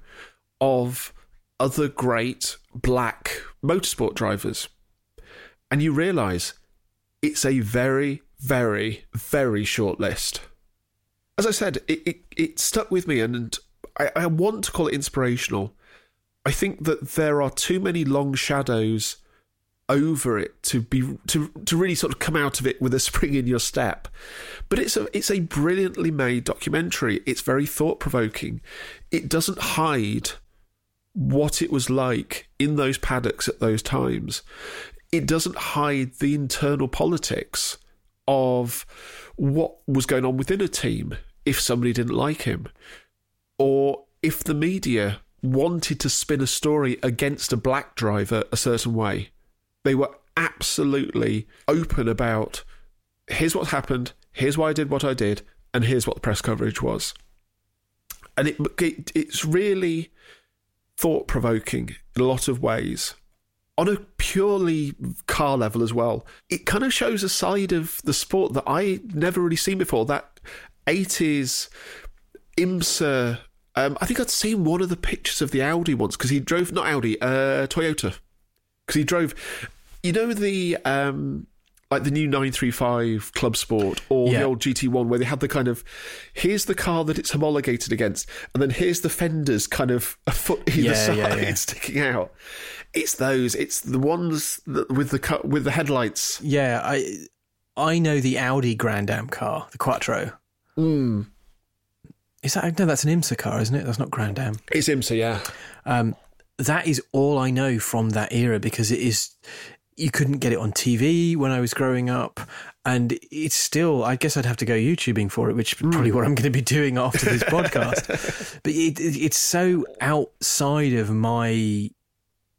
of other great black motorsport drivers. And you realise it's a very, very, very short list. As I said, it, it, it stuck with me and I, I want to call it inspirational, I think that there are too many long shadows over it to be to to really sort of come out of it with a [LAUGHS] spring in your step. But it's a it's a brilliantly made documentary. It's very thought provoking. It doesn't hide what it was like in those paddocks at those times. It doesn't hide the internal politics of what was going on within a team if somebody didn't like him or if the media wanted to spin a story against a black driver a certain way. They were absolutely open about here's what happened, here's why I did what I did, and here's what the press coverage was. And it, it it's really thought provoking in a lot of ways. On a purely car level as well, it kind of shows a side of the sport that I never really seen before. That 80s IMSA um, I think I'd seen one of the pictures of the Audi once because he drove not Audi, uh, Toyota, because he drove. You know the um, like the new 935 Club Sport or Yeah. the old GT1 where they had the kind of here's the car that it's homologated against, and then here's the fenders kind of a foot either Yeah, side yeah, [LAUGHS] sticking out. It's those. It's the ones that, with the with the headlights. Yeah, I I know the Audi Grand Am car, the Quattro. Mm. Is that no? That's an IMSA car, isn't it? That's not Grand Am. It's IMSA, yeah. Um, that is all I know from that era because it is. You couldn't get it on TV when I was growing up, and it's still. I guess I'd have to go YouTubing for it, which is hmm. probably what I'm going to be doing after this [LAUGHS] podcast. But it, it, it's so outside of my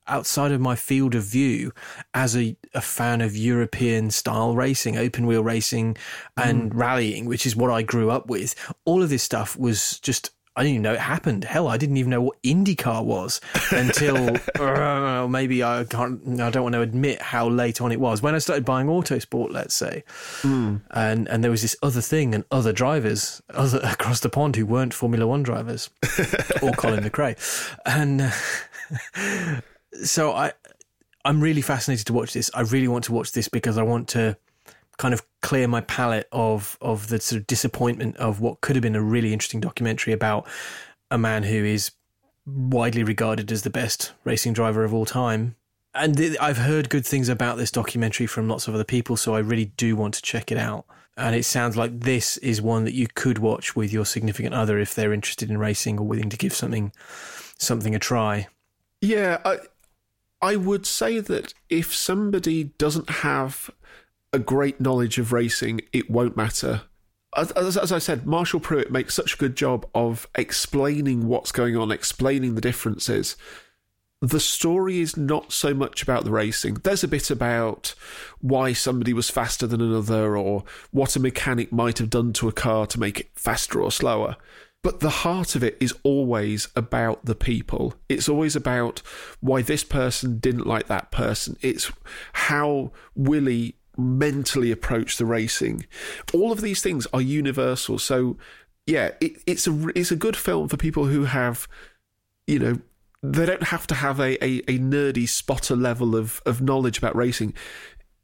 outside of my field of view as a, a fan of European style racing, open wheel racing, and hmm. rallying, which is what I grew up with. All of this stuff was just. I didn't even know it happened. Hell, I didn't even know what IndyCar was until [LAUGHS] uh, maybe I can't. I don't want to admit how late on it was when I started buying Autosport. Let's say, and and there was this other thing and other drivers other [LAUGHS] across the pond who weren't Formula One drivers [LAUGHS] or Colin McRae, and uh, so I I'm really fascinated to watch this. I really want to watch this because I want to kind of clear my palette of of the sort of disappointment of what could have been a really interesting documentary about a man who is widely regarded as the best racing driver of all time. And I've heard good things about this documentary from lots of other people, so I really do want to check it out. And it sounds like this is one that you could watch with your significant other if they're interested in racing or willing to give something something a try. Yeah, I, I would say that if somebody doesn't have a great knowledge of racing, it won't matter. As, as, I said, Marshall Pruett makes such a good job of explaining what's going on, explaining the differences. The story is not so much about the racing. There's a bit about why somebody was faster than another or what a mechanic might have done to a car to make it faster or slower. But the heart of it is always about the people. It's always about why this person didn't like that person. It's how Willy mentally approach the racing. All of these things are universal. So, yeah, it, it's a it's a good film for people who have, you know, they don't have to have a, a, a nerdy spotter level of, of knowledge about racing.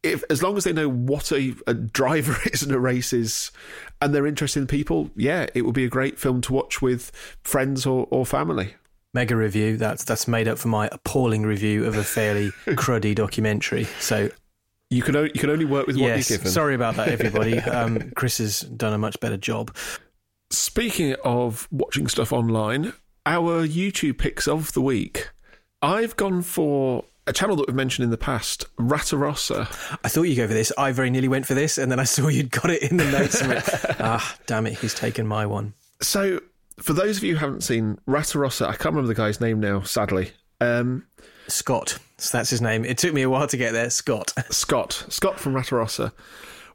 If as long as they know what a, a driver [LAUGHS] is and a race is, and they're interested in people, yeah, it would be a great film to watch with friends or, or family. Mega review. That's that's made up for my appalling review of a fairly [LAUGHS] cruddy documentary. So You can only, you can only work with what yes, you're given. sorry about that, everybody. [LAUGHS] Um, Chris has done a much better job. Speaking of watching stuff online, our YouTube picks of the week. I've gone for a channel that we've mentioned in the past, Ratarossa. I thought you'd go for this. I very nearly went for this, and then I saw you'd got it in the notes. [LAUGHS] ah, damn it, he's taken my one. So, for those of you who haven't seen Ratarossa, I can't remember the guy's name now, sadly. Um, Scott. So that's his name. It took me a while to get there. Scott. [LAUGHS] Scott. Scott from Ratarossa.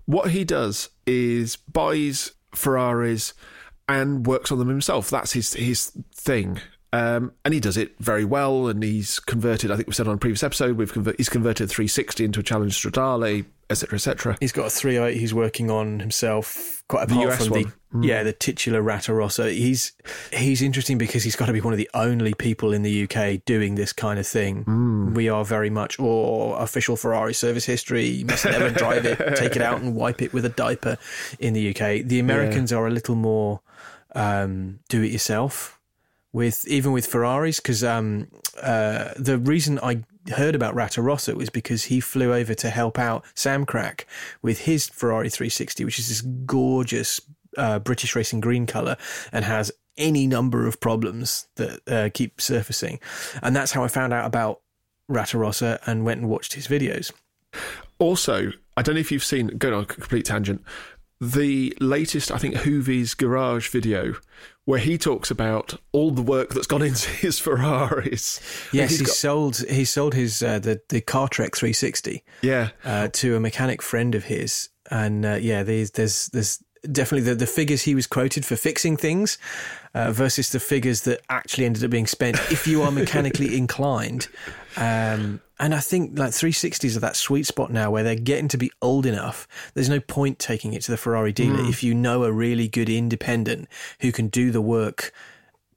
What he does is buys Ferraris and works on them himself. That's his his thing. Um, and he does it very well. And he's converted. I think we said on a previous episode, we've he's converted 360 into a Challenge Stradale, etc., etc. He's got a 308 he's working on himself, quite The apart US from the. Mm. yeah the titular Ratarossa. He's he's interesting because he's got to be one of the only people in the UK doing this kind of thing. Mm. We are very much or official Ferrari service history. You must never [LAUGHS] drive it, take it out and wipe it with a diaper. In the UK, the Americans are a little more um, do it yourself. With even with Ferraris because um, uh, the reason I heard about Ratarossa was because he flew over to help out Sam CRAC with his Ferrari 360, which is this gorgeous uh, British racing green color and has any number of problems that uh, keep surfacing, and that's how I found out about Ratarossa and went and watched his videos. Also, I don't know if you've seen, going on a complete tangent, the latest, I think, Hoovie's Garage video, where he talks about all the work that's gone into [LAUGHS] his Ferraris. Yes, he got, sold he sold his uh, the the Cartrek 360. Yeah, uh, to a mechanic friend of his, and uh, yeah, there's there's there's definitely the, the figures he was quoted for fixing things uh, versus the figures that actually ended up being spent if you are mechanically [LAUGHS] inclined. Um, and I think like 360s are that sweet spot now where they're getting to be old enough. There's no point taking it to the Ferrari dealer mm. if you know a really good independent who can do the work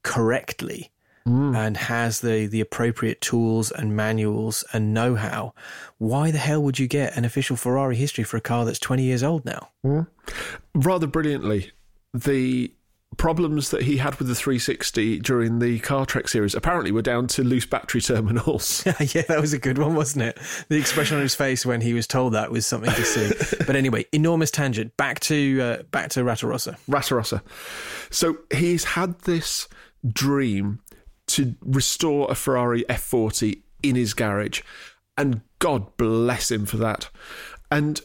correctly. Mm. and has the the appropriate tools and manuals and know-how, why the hell would you get an official Ferrari history for a car that's 20 years old now? Mm. Rather brilliantly, the problems that he had with the 360 during the Cartrek series apparently were down to loose battery [LAUGHS] terminals. [LAUGHS] yeah, that was a good one, wasn't it? The expression on his face when he was told that was something to see. [LAUGHS] but anyway, enormous tangent. Back to uh, back to Ratarossa. Ratarossa. So he's had this dream to restore a Ferrari F40 in his garage. And God bless him for that. And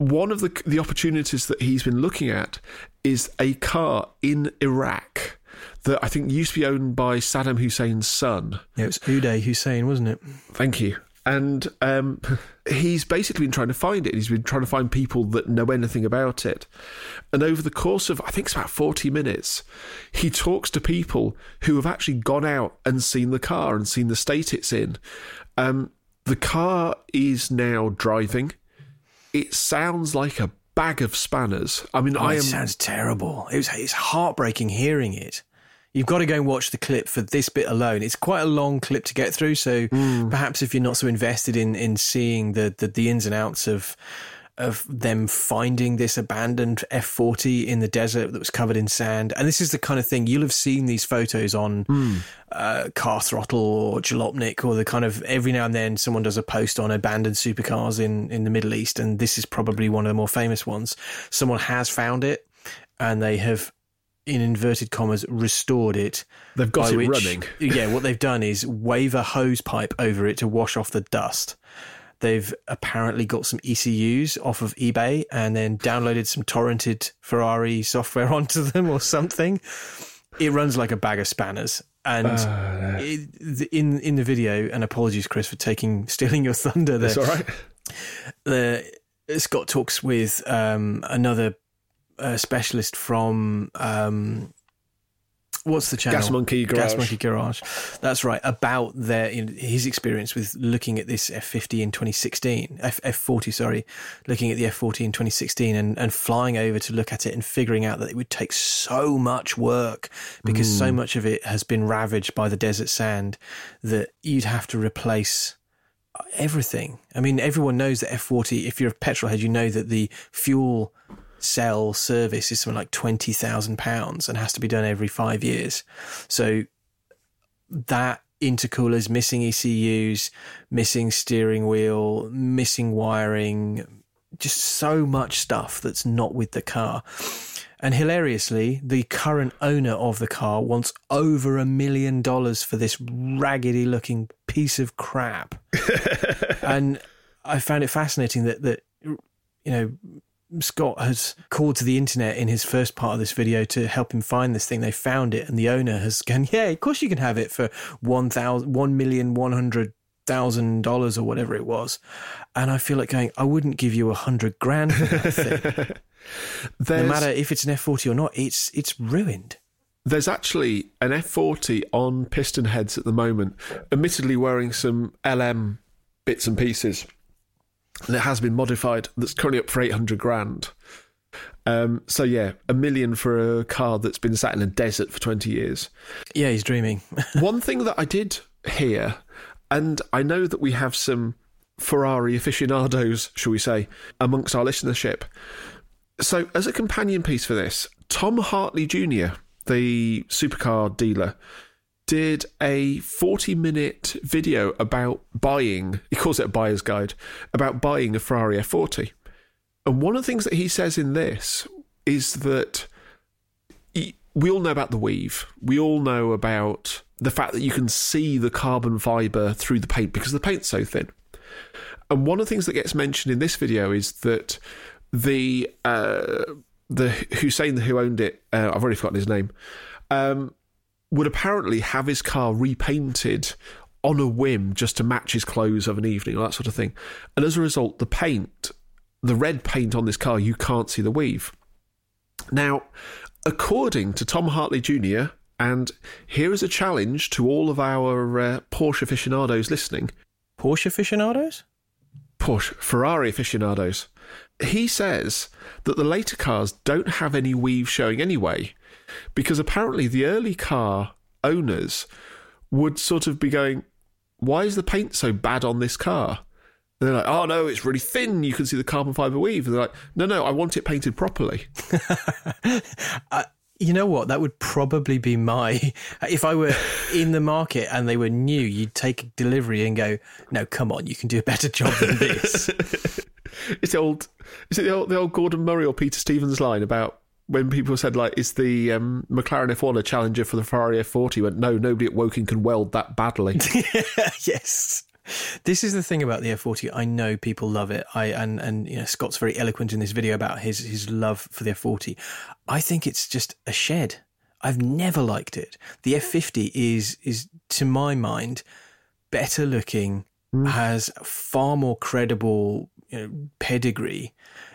one of the the opportunities that he's been looking at is a car in Iraq that I think used to be owned by Saddam Hussein's son. Yeah, it was Uday Hussein, wasn't it? Thank you. And um, he's basically been trying to find it. He's been trying to find people that know anything about it. And over the course of, I think it's about 40 minutes, he talks to people who have actually gone out and seen the car and seen the state it's in. Um, the car is now driving. It sounds like a bag of spanners. I mean, oh, I am. It sounds terrible. It was, it's heartbreaking hearing it. You've got to go and watch the clip for this bit alone. It's quite a long clip to get through, so mm. perhaps if you're not so invested in in seeing the, the, the ins and outs of of them finding this abandoned F40 in the desert that was covered in sand. And this is the kind of thing you'll have seen these photos on mm. uh, Car Throttle or Jalopnik, or the kind of every now and then someone does a post on abandoned supercars in, in the Middle East. And this is probably one of the more famous ones. Someone has found it and they have in inverted commas, restored it. They've got it which, running. [LAUGHS] yeah, what they've done is wave a hose pipe over it to wash off the dust. They've apparently got some ECUs off of eBay and then downloaded some torrented Ferrari software [LAUGHS] onto them or something. It runs like a bag of spanners. And uh, it, in in the video, and apologies, Chris, for taking [LAUGHS] stealing your thunder. There, that's all right. The Scott talks with um, another a specialist from um, what's the channel? Gas Monkey Garage. Gas Monkey Garage. That's right. About their you know, his experience with looking at this F50 in 2016, F, F40, sorry, looking at the F40 in 2016 and, and flying over to look at it and figuring out that it would take so much work because mm. so much of it has been ravaged by the desert sand that you'd have to replace everything. I mean, everyone knows that F40, if you're a petrol head, you know that the fuel cell service is something like twenty thousand pounds and has to be done every five years. So that intercoolers, missing ECUs, missing steering wheel, missing wiring, just so much stuff that's not with the car. And hilariously, the current owner of the car wants over a million dollars for this raggedy looking piece of crap. [LAUGHS] and I found it fascinating that that you know Scott has called to the internet in his first part of this video to help him find this thing. They found it, and the owner has gone, "Yeah, of course you can have it for one thousand, one million, one hundred thousand dollars or whatever it was." And I feel like going, "I wouldn't give you a hundred grand for that thing." [LAUGHS] no matter if it's an F forty or not, it's it's ruined. There's actually an F40 on PistonHeads at the moment, admittedly wearing some LM bits and pieces and it has been modified. That's currently up for eight hundred grand. Um, so yeah, a million for a car that's been sat in a desert for twenty years. Yeah, he's dreaming. [LAUGHS] One thing that I did hear, and I know that we have some Ferrari aficionados, shall we say, amongst our listenership. So, as a companion piece for this, Tom Hartley Jr., the supercar dealer, did a 40 minute video about buying, he calls it a buyer's guide, about buying a Ferrari F40. And one of the things that he says in this is that he, we all know about the weave. We all know about the fact that you can see the carbon fiber through the paint because the paint's so thin. And one of the things that gets mentioned in this video is that the uh, the Hussein who owned it, uh, I've already forgotten his name, um, would apparently have his car repainted on a whim just to match his clothes of an evening or that sort of thing. And as a result, the paint, the red paint on this car, you can't see the weave. Now, according to Tom Hartley Jr., and here is a challenge to all of our uh, Porsche aficionados listening. Porsche aficionados? Porsche, Ferrari aficionados. He says that the later cars don't have any weave showing anyway, because apparently the early car owners would sort of be going, Why is the paint so bad on this car? And they're like, Oh no, it's really thin. You can see the carbon fiber weave. And they're like, No, no, I want it painted properly. [LAUGHS] uh, you know what? That would probably be my. If I were in the market and they were new, you'd take delivery and go, "No, come on, you can do a better job than this." [LAUGHS] it's the old. Is it the old, the old Gordon Murray or Peter Stevens line about when people said like, "Is the um, McLaren F1 a challenger for the Ferrari F40?" Went, "No, nobody at Woking can weld that badly." [LAUGHS] yes. This is the thing about the F40. I know people love it. I and and you know Scott's very eloquent in this video about his his love for the F40. I think it's just a shed. I've never liked it. The F50 is is to my mind better looking, mm. has far more credible you know, pedigree,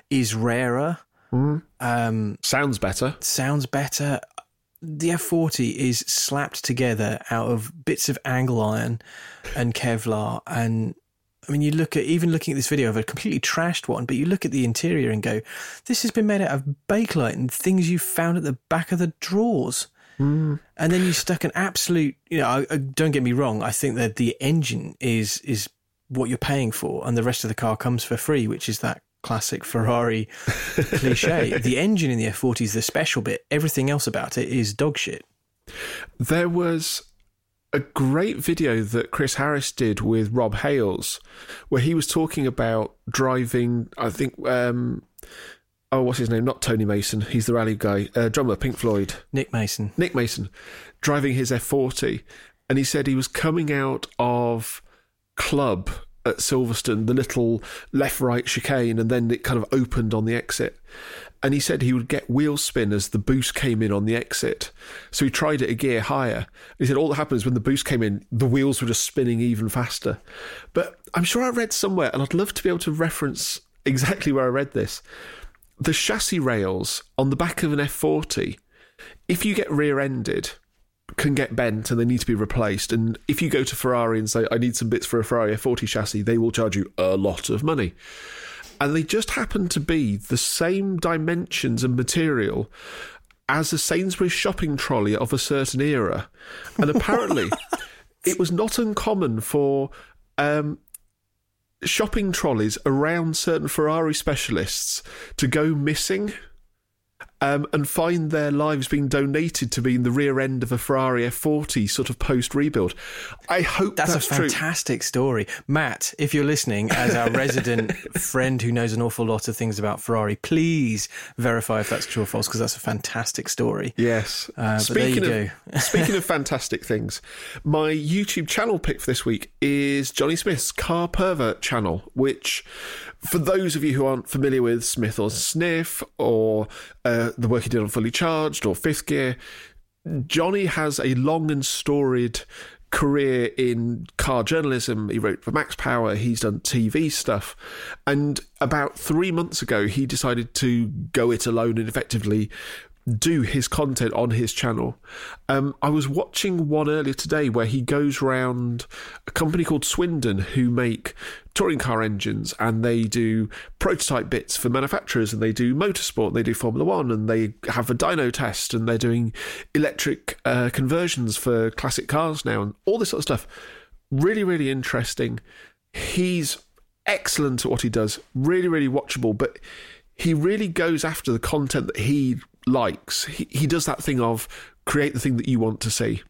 is rarer. Mm. Um, sounds better. Sounds better the F40 is slapped together out of bits of angle iron and Kevlar. And I mean, you look at even looking at this video of a completely trashed one, but you look at the interior and go, this has been made out of bakelite and things you found at the back of the drawers. Mm. And then you stuck an absolute, you know, I, I, don't get me wrong. I think that the engine is is what you're paying for, and the rest of the car comes for free, which is that classic Ferrari cliche. [LAUGHS] the engine in the F40 is the special bit. Everything else about it is dog shit. There was a great video that Chris Harris did with Rob Hales, where he was talking about driving. I think, um, oh, what's his name? Not Tony Mason. He's the rally guy, uh, drummer, Pink Floyd. Nick Mason. Nick Mason, driving his F40, and he said he was coming out of club at Silverstone, the little left right chicane, and then it kind of opened on the exit. And he said he would get wheel spin as the boost came in on the exit. So he tried it a gear higher. He said all that happened is when the boost came in, the wheels were just spinning even faster. But I'm sure I read somewhere, and I'd love to be able to reference exactly where I read this. The chassis rails on the back of an F40, if you get rear ended, can get bent and they need to be replaced. And if you go to Ferrari and say, I need some bits for a Ferrari F40 chassis, they will charge you a lot of money. And they just happen to be the same dimensions and material as a Sainsbury's shopping trolley of a certain era. And apparently, [LAUGHS] it was not uncommon for um, shopping trolleys around certain Ferrari specialists to go missing um, and find their lives being donated to being the rear end of a Ferrari F40 sort of post rebuild. I hope that's, that's a fantastic true. story. Matt, if you're listening, as our [LAUGHS] resident friend who knows an awful lot of things about Ferrari, please verify if that's true or false because that's a fantastic story. Yes. Uh, [LAUGHS] speaking of speaking [LAUGHS] of fantastic things, my YouTube channel pick for this week is Jonny Smith's Car Pervert channel, which for those of you who aren't familiar with Smith or Sniff or uh, the work he did on Fully Charged or Fifth Gear, Jonny has a long and storied career in car journalism. He wrote for Max Power, he's done TV stuff. And about three months ago, he decided to go it alone and effectively do his content on his channel. Um, I was watching one earlier today where he goes round a company called Swindon who make touring car engines and they do prototype bits for manufacturers and they do motorsport, and they do Formula One and they have a dyno test and they're doing electric uh, conversions for classic cars now and all this sort of stuff. Really, really interesting. He's excellent at what he does, really, really watchable, but he really goes after the content that he likes. He, he does that thing of create the thing that you want to see.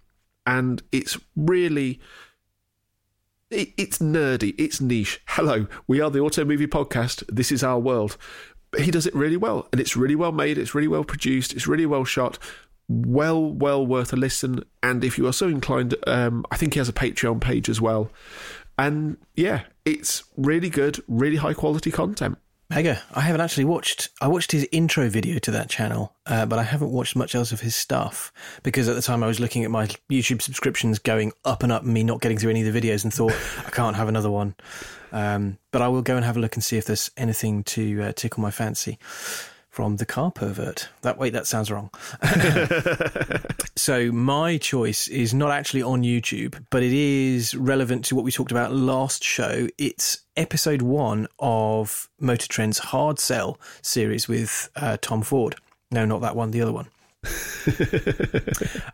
And it's really it, it's nerdy, it's niche. Hello, we are the Auto Movie Podcast. This is our world. He does it really well, and it's really well made. It's really well produced. It's really well shot. Well, well worth a listen. And if you are so inclined, um, I think he has a Patreon page as well. And yeah, it's really good, really high quality content. Mega. I haven't actually watched. I watched his intro video to that channel, uh, but I haven't watched much else of his stuff because at the time I was looking at my YouTube subscriptions going up and up, and me not getting through any of the videos, and thought [LAUGHS] I can't have another one. Um, but I will go and have a look and see if there's anything to uh, tickle my fancy from the car pervert. That wait, that sounds wrong. [LAUGHS] [LAUGHS] so my choice is not actually on YouTube, but it is relevant to what we talked about last show. It's episode one of Motor Trend's Hard Sell series with uh, Tom Ford. No, not that one, the other one. [LAUGHS]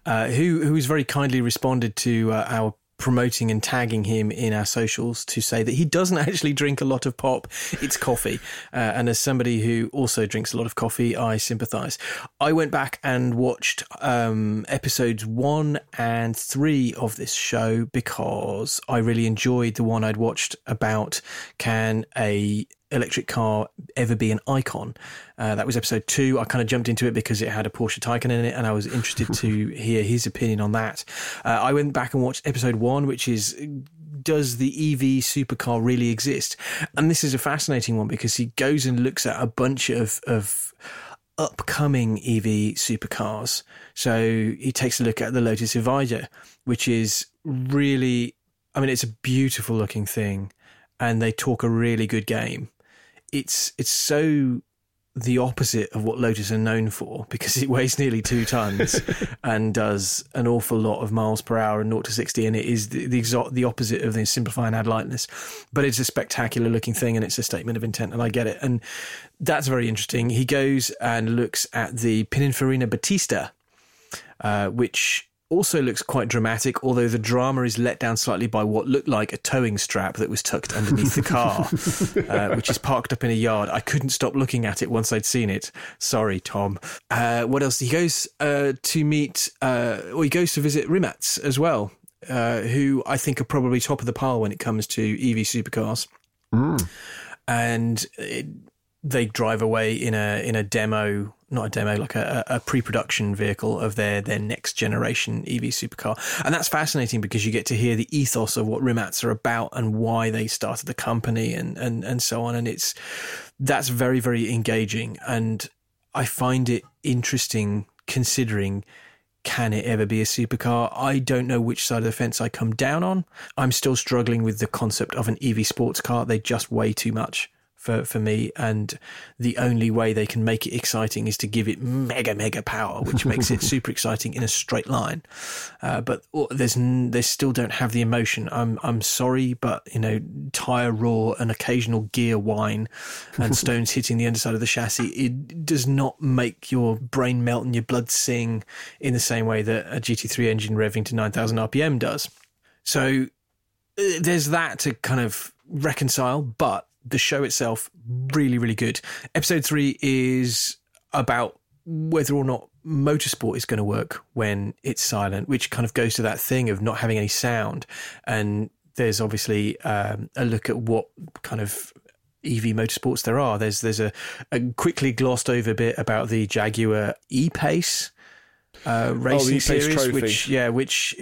uh, who who has very kindly responded to uh, our promoting and tagging him in our socials to say that he doesn't [LAUGHS] actually drink a lot of pop. It's coffee. Uh, and as somebody who also drinks a lot of coffee, I sympathize. I went back and watched um, episodes one and three of this show because I really enjoyed the one I'd watched about can a electric car ever be an icon. Uh, that was episode two. I kind of jumped into it because it had a Porsche Taycan in it, and I was interested to [LAUGHS] hear his opinion on that. Uh, I went back and watched episode one, which is does the EV supercar really exist? And this is a fascinating one because he goes and looks at a bunch of of upcoming EV supercars. So he takes a look at the Lotus Evija, which is really, I mean, it's a beautiful looking thing, and they talk a really good game it's it's so the opposite of what Lotus are known for because it weighs nearly two tons [LAUGHS] and does an awful lot of miles per hour and 0 to 60 and it is the the, exo- the opposite of the simplify and add lightness. But it's a spectacular looking thing and it's a statement of intent and I get it. And that's very interesting. He goes and looks at the Pininfarina Battista uh, which also looks quite dramatic, although the drama is let down slightly by what looked like a towing strap that was tucked underneath the car, [LAUGHS] uh, which is parked up in a yard. I couldn't stop looking at it once I'd seen it. Sorry, Tom. Uh, what else? He goes uh, to meet, uh, or he goes to visit Rimac as well, uh, who I think are probably top of the pile when it comes to EV supercars. Mm. And it, they drive away in a in a demo not a demo, like a, a pre-production vehicle of their their next generation EV supercar, and that's fascinating because you get to hear the ethos of what Rimac are about and why they started the company and and and so on, and it's that's very very engaging, and I find it interesting considering can it ever be a supercar? I don't know which side of the fence I come down on. I'm still struggling with the concept of an EV sports car. They just weigh too much for, for me. And the only way they can make it exciting is to give it mega, mega power, which makes it [LAUGHS] super exciting in a straight line. Uh, but there's, they still don't have the emotion. I'm, I'm sorry, but you know, tire roar, an occasional gear whine and [LAUGHS] stones hitting the underside of the chassis, it does not make your brain melt and your blood sing in the same way that a GT3 engine revving to 9,000 RPM does. So uh, there's that to kind of reconcile, but the show itself really really good. Episode three is about whether or not motorsport is going to work when it's silent, which kind of goes to that thing of not having any sound. And there's obviously um, a look at what kind of EV motorsports there are. There's there's a, a quickly glossed over bit about the Jaguar E Pace uh, racing oh, series, trophy. which yeah, which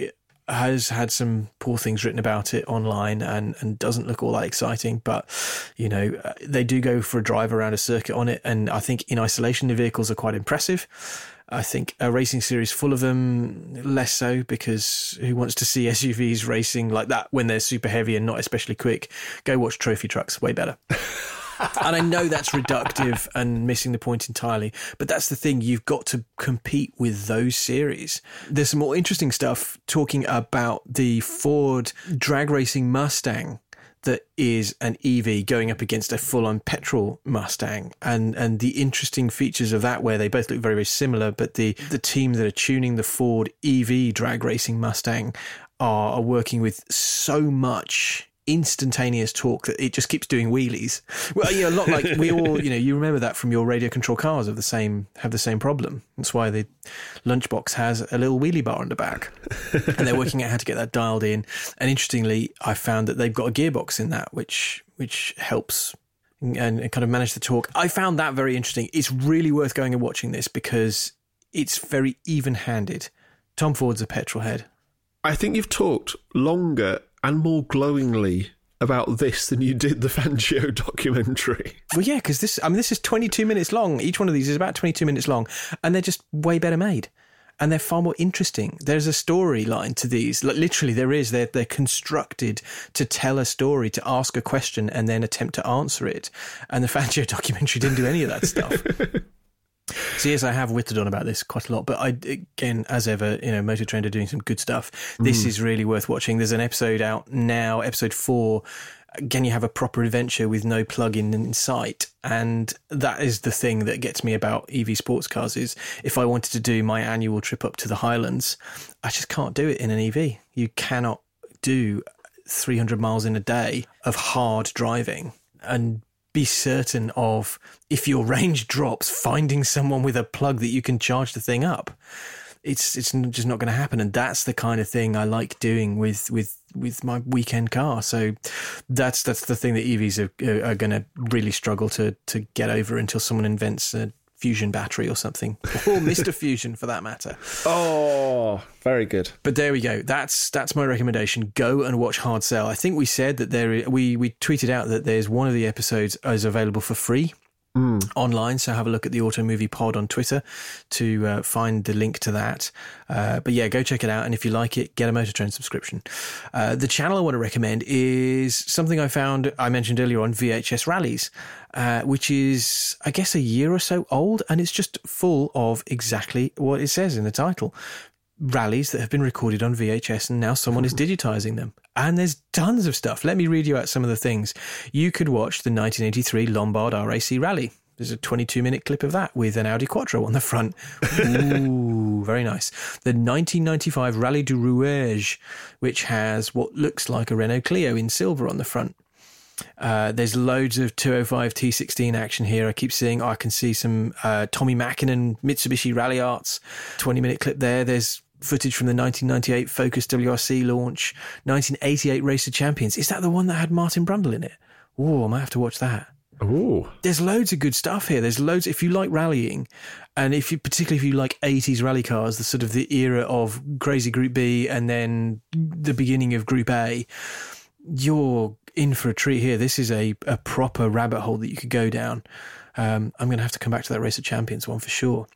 has had some poor things written about it online and, and doesn't look all that exciting. But, you know, uh, they do go for a drive around a circuit on it. And I think in isolation, the vehicles are quite impressive. I think a racing series full of them, less so, because who wants to see [LAUGHS] SUVs racing like that when they're super heavy and not especially quick? Go watch trophy trucks, way better. [LAUGHS] and I know that's reductive and missing the point entirely, but that's the thing. You've got to compete with those series. There's some more interesting stuff talking about the Ford drag racing Mustang that is an EV going up against a full on petrol Mustang and and the interesting features of that where they both look very very similar but the the team that are tuning the Ford EV drag racing Mustang are, are working with so much instantaneous torque that it just keeps doing wheelies. Well, you know, a lot like we all, [LAUGHS] you know, you remember that from your radio control cars of the same have the same problem. That's why the lunchbox has a little wheelie bar on the back, and they're working out how to get that dialed in. And interestingly, I found that they've got a gearbox in that, which which helps and kind of manage the torque. I found that very interesting. It's really worth going and watching this because it's very even-handed. Tom Ford's a petrol head. I think you've talked longer and more glowingly about this than you did the [LAUGHS] Fangio documentary. Well, yeah, because this, I mean, this is 22 minutes long. Each one of these is about 22 minutes long, and they're just way better made. And they're far more interesting. There's a storyline to these. Like, literally, there is. They're, they're constructed to tell a story, to ask a question, and then attempt to answer it. And the Fangio [LAUGHS] documentary didn't do any of that stuff. [LAUGHS] So yes, I have whittled on about this quite a lot, but I again, as ever, you know, Motor Trend are doing some good stuff. This mm. is really worth watching. There's an episode out now, episode four. Again, you have a proper adventure with no plug-in in sight, and that is the thing that gets me about EV sports cars. Is if I wanted to do my annual trip up to the Highlands, I just can't do it in an EV. You cannot do 300 miles in a day of hard driving and be certain of if your range drops, finding someone with a plug that you can charge the thing up. It's it's just not going to happen, and that's the kind of thing I like doing with with with my weekend car. So that's that's the thing that EVs are, are going to really struggle to to get over until someone invents a fusion battery or something, or [LAUGHS] Mr. Fusion for that matter. Oh, very good. But there we go. That's that's my recommendation. Go and watch Hard Sell. I think we said that there we we tweeted out that there's one of the episodes is available for free Mm. online. So have a look at the Auto Movie Pod on Twitter to uh, find the link to that. Uh, but yeah, go check it out. And if you like it, get a Motor Trend subscription. Uh, the channel I want to recommend is something I found, I mentioned earlier on VHS Rallies, uh, which is, I guess, a year or so old. And it's just full of exactly what it says in the title rallies that have been recorded on VHS and now someone is [LAUGHS] digitizing them. And there's tons of stuff. Let me read you out some of the things. You could watch the 1983 Lombard RAC Rally. There's a 22 minute clip of that with an Audi Quattro on the front. Ooh, [LAUGHS] very nice. The 1995 Rallye du Rouergue, which has what looks like a Renault Clio in silver on the front. Uh, there's loads of 205 T16 action here. I keep seeing, oh, I can see some uh, Tommi Mäkinen Mitsubishi Ralliart's 20 minute clip there. There's footage from the 1998 Focus WRC launch, 1988 Race of Champions. Is that the one that had Martin Brundle in it? Oh, I might have to watch that. Oh, there's loads of good stuff here. There's loads. If you like rallying, and if you particularly if you like 80s rally cars, the sort of the era of crazy Group B and then the beginning of Group A, you're in for a treat here. This is a, a proper rabbit hole that you could go down. Um, I'm going to have to come back to that Race of Champions one for sure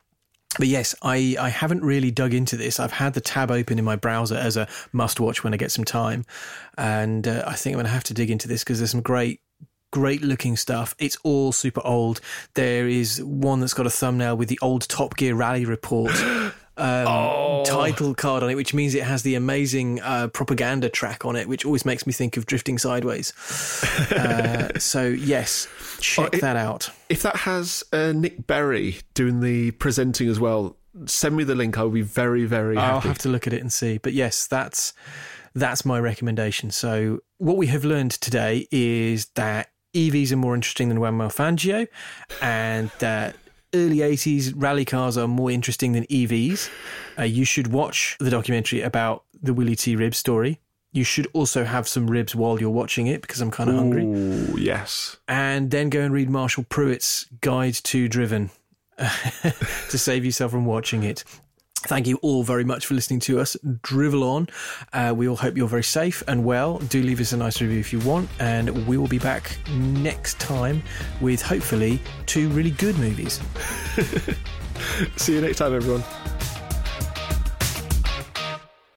but yes, I, I haven't really dug into this. I've had the tab open in my browser as a must watch when I get some time. And uh, I think I'm going to have to dig into this because there's some great, great looking stuff. It's all super old. There is one that's got a thumbnail with the old Top Gear Rally report. [GASPS] [GASPS] Um, oh. title card on it, which means it has the amazing uh, propaganda track on it, which always makes me think of Drifting Sideways. [LAUGHS] uh, so yes, check oh, it, that out. If that has uh, Nick Berry doing the presenting as well, send me the link. I'll be very, very happy. I'll have to look at it and see. But yes, that's that's my recommendation. So what we have learned today is that EVs are more interesting than Juan Fangio, and that early 80s rally cars are more interesting than EVs. Uh, you should watch the documentary about the Willy T. Ribbs story you should also have some ribs while you're watching it because I'm kind of hungry. yes. And then go and read Marshall Pruett's Guide to Driven [LAUGHS] to save yourself from watching it. Thank you all very much for listening to us drivel on. Uh, we all hope you're very safe and well. Do leave us a nice review if you want, and we will be back next time with hopefully two really good movies. [LAUGHS] See you next time, everyone.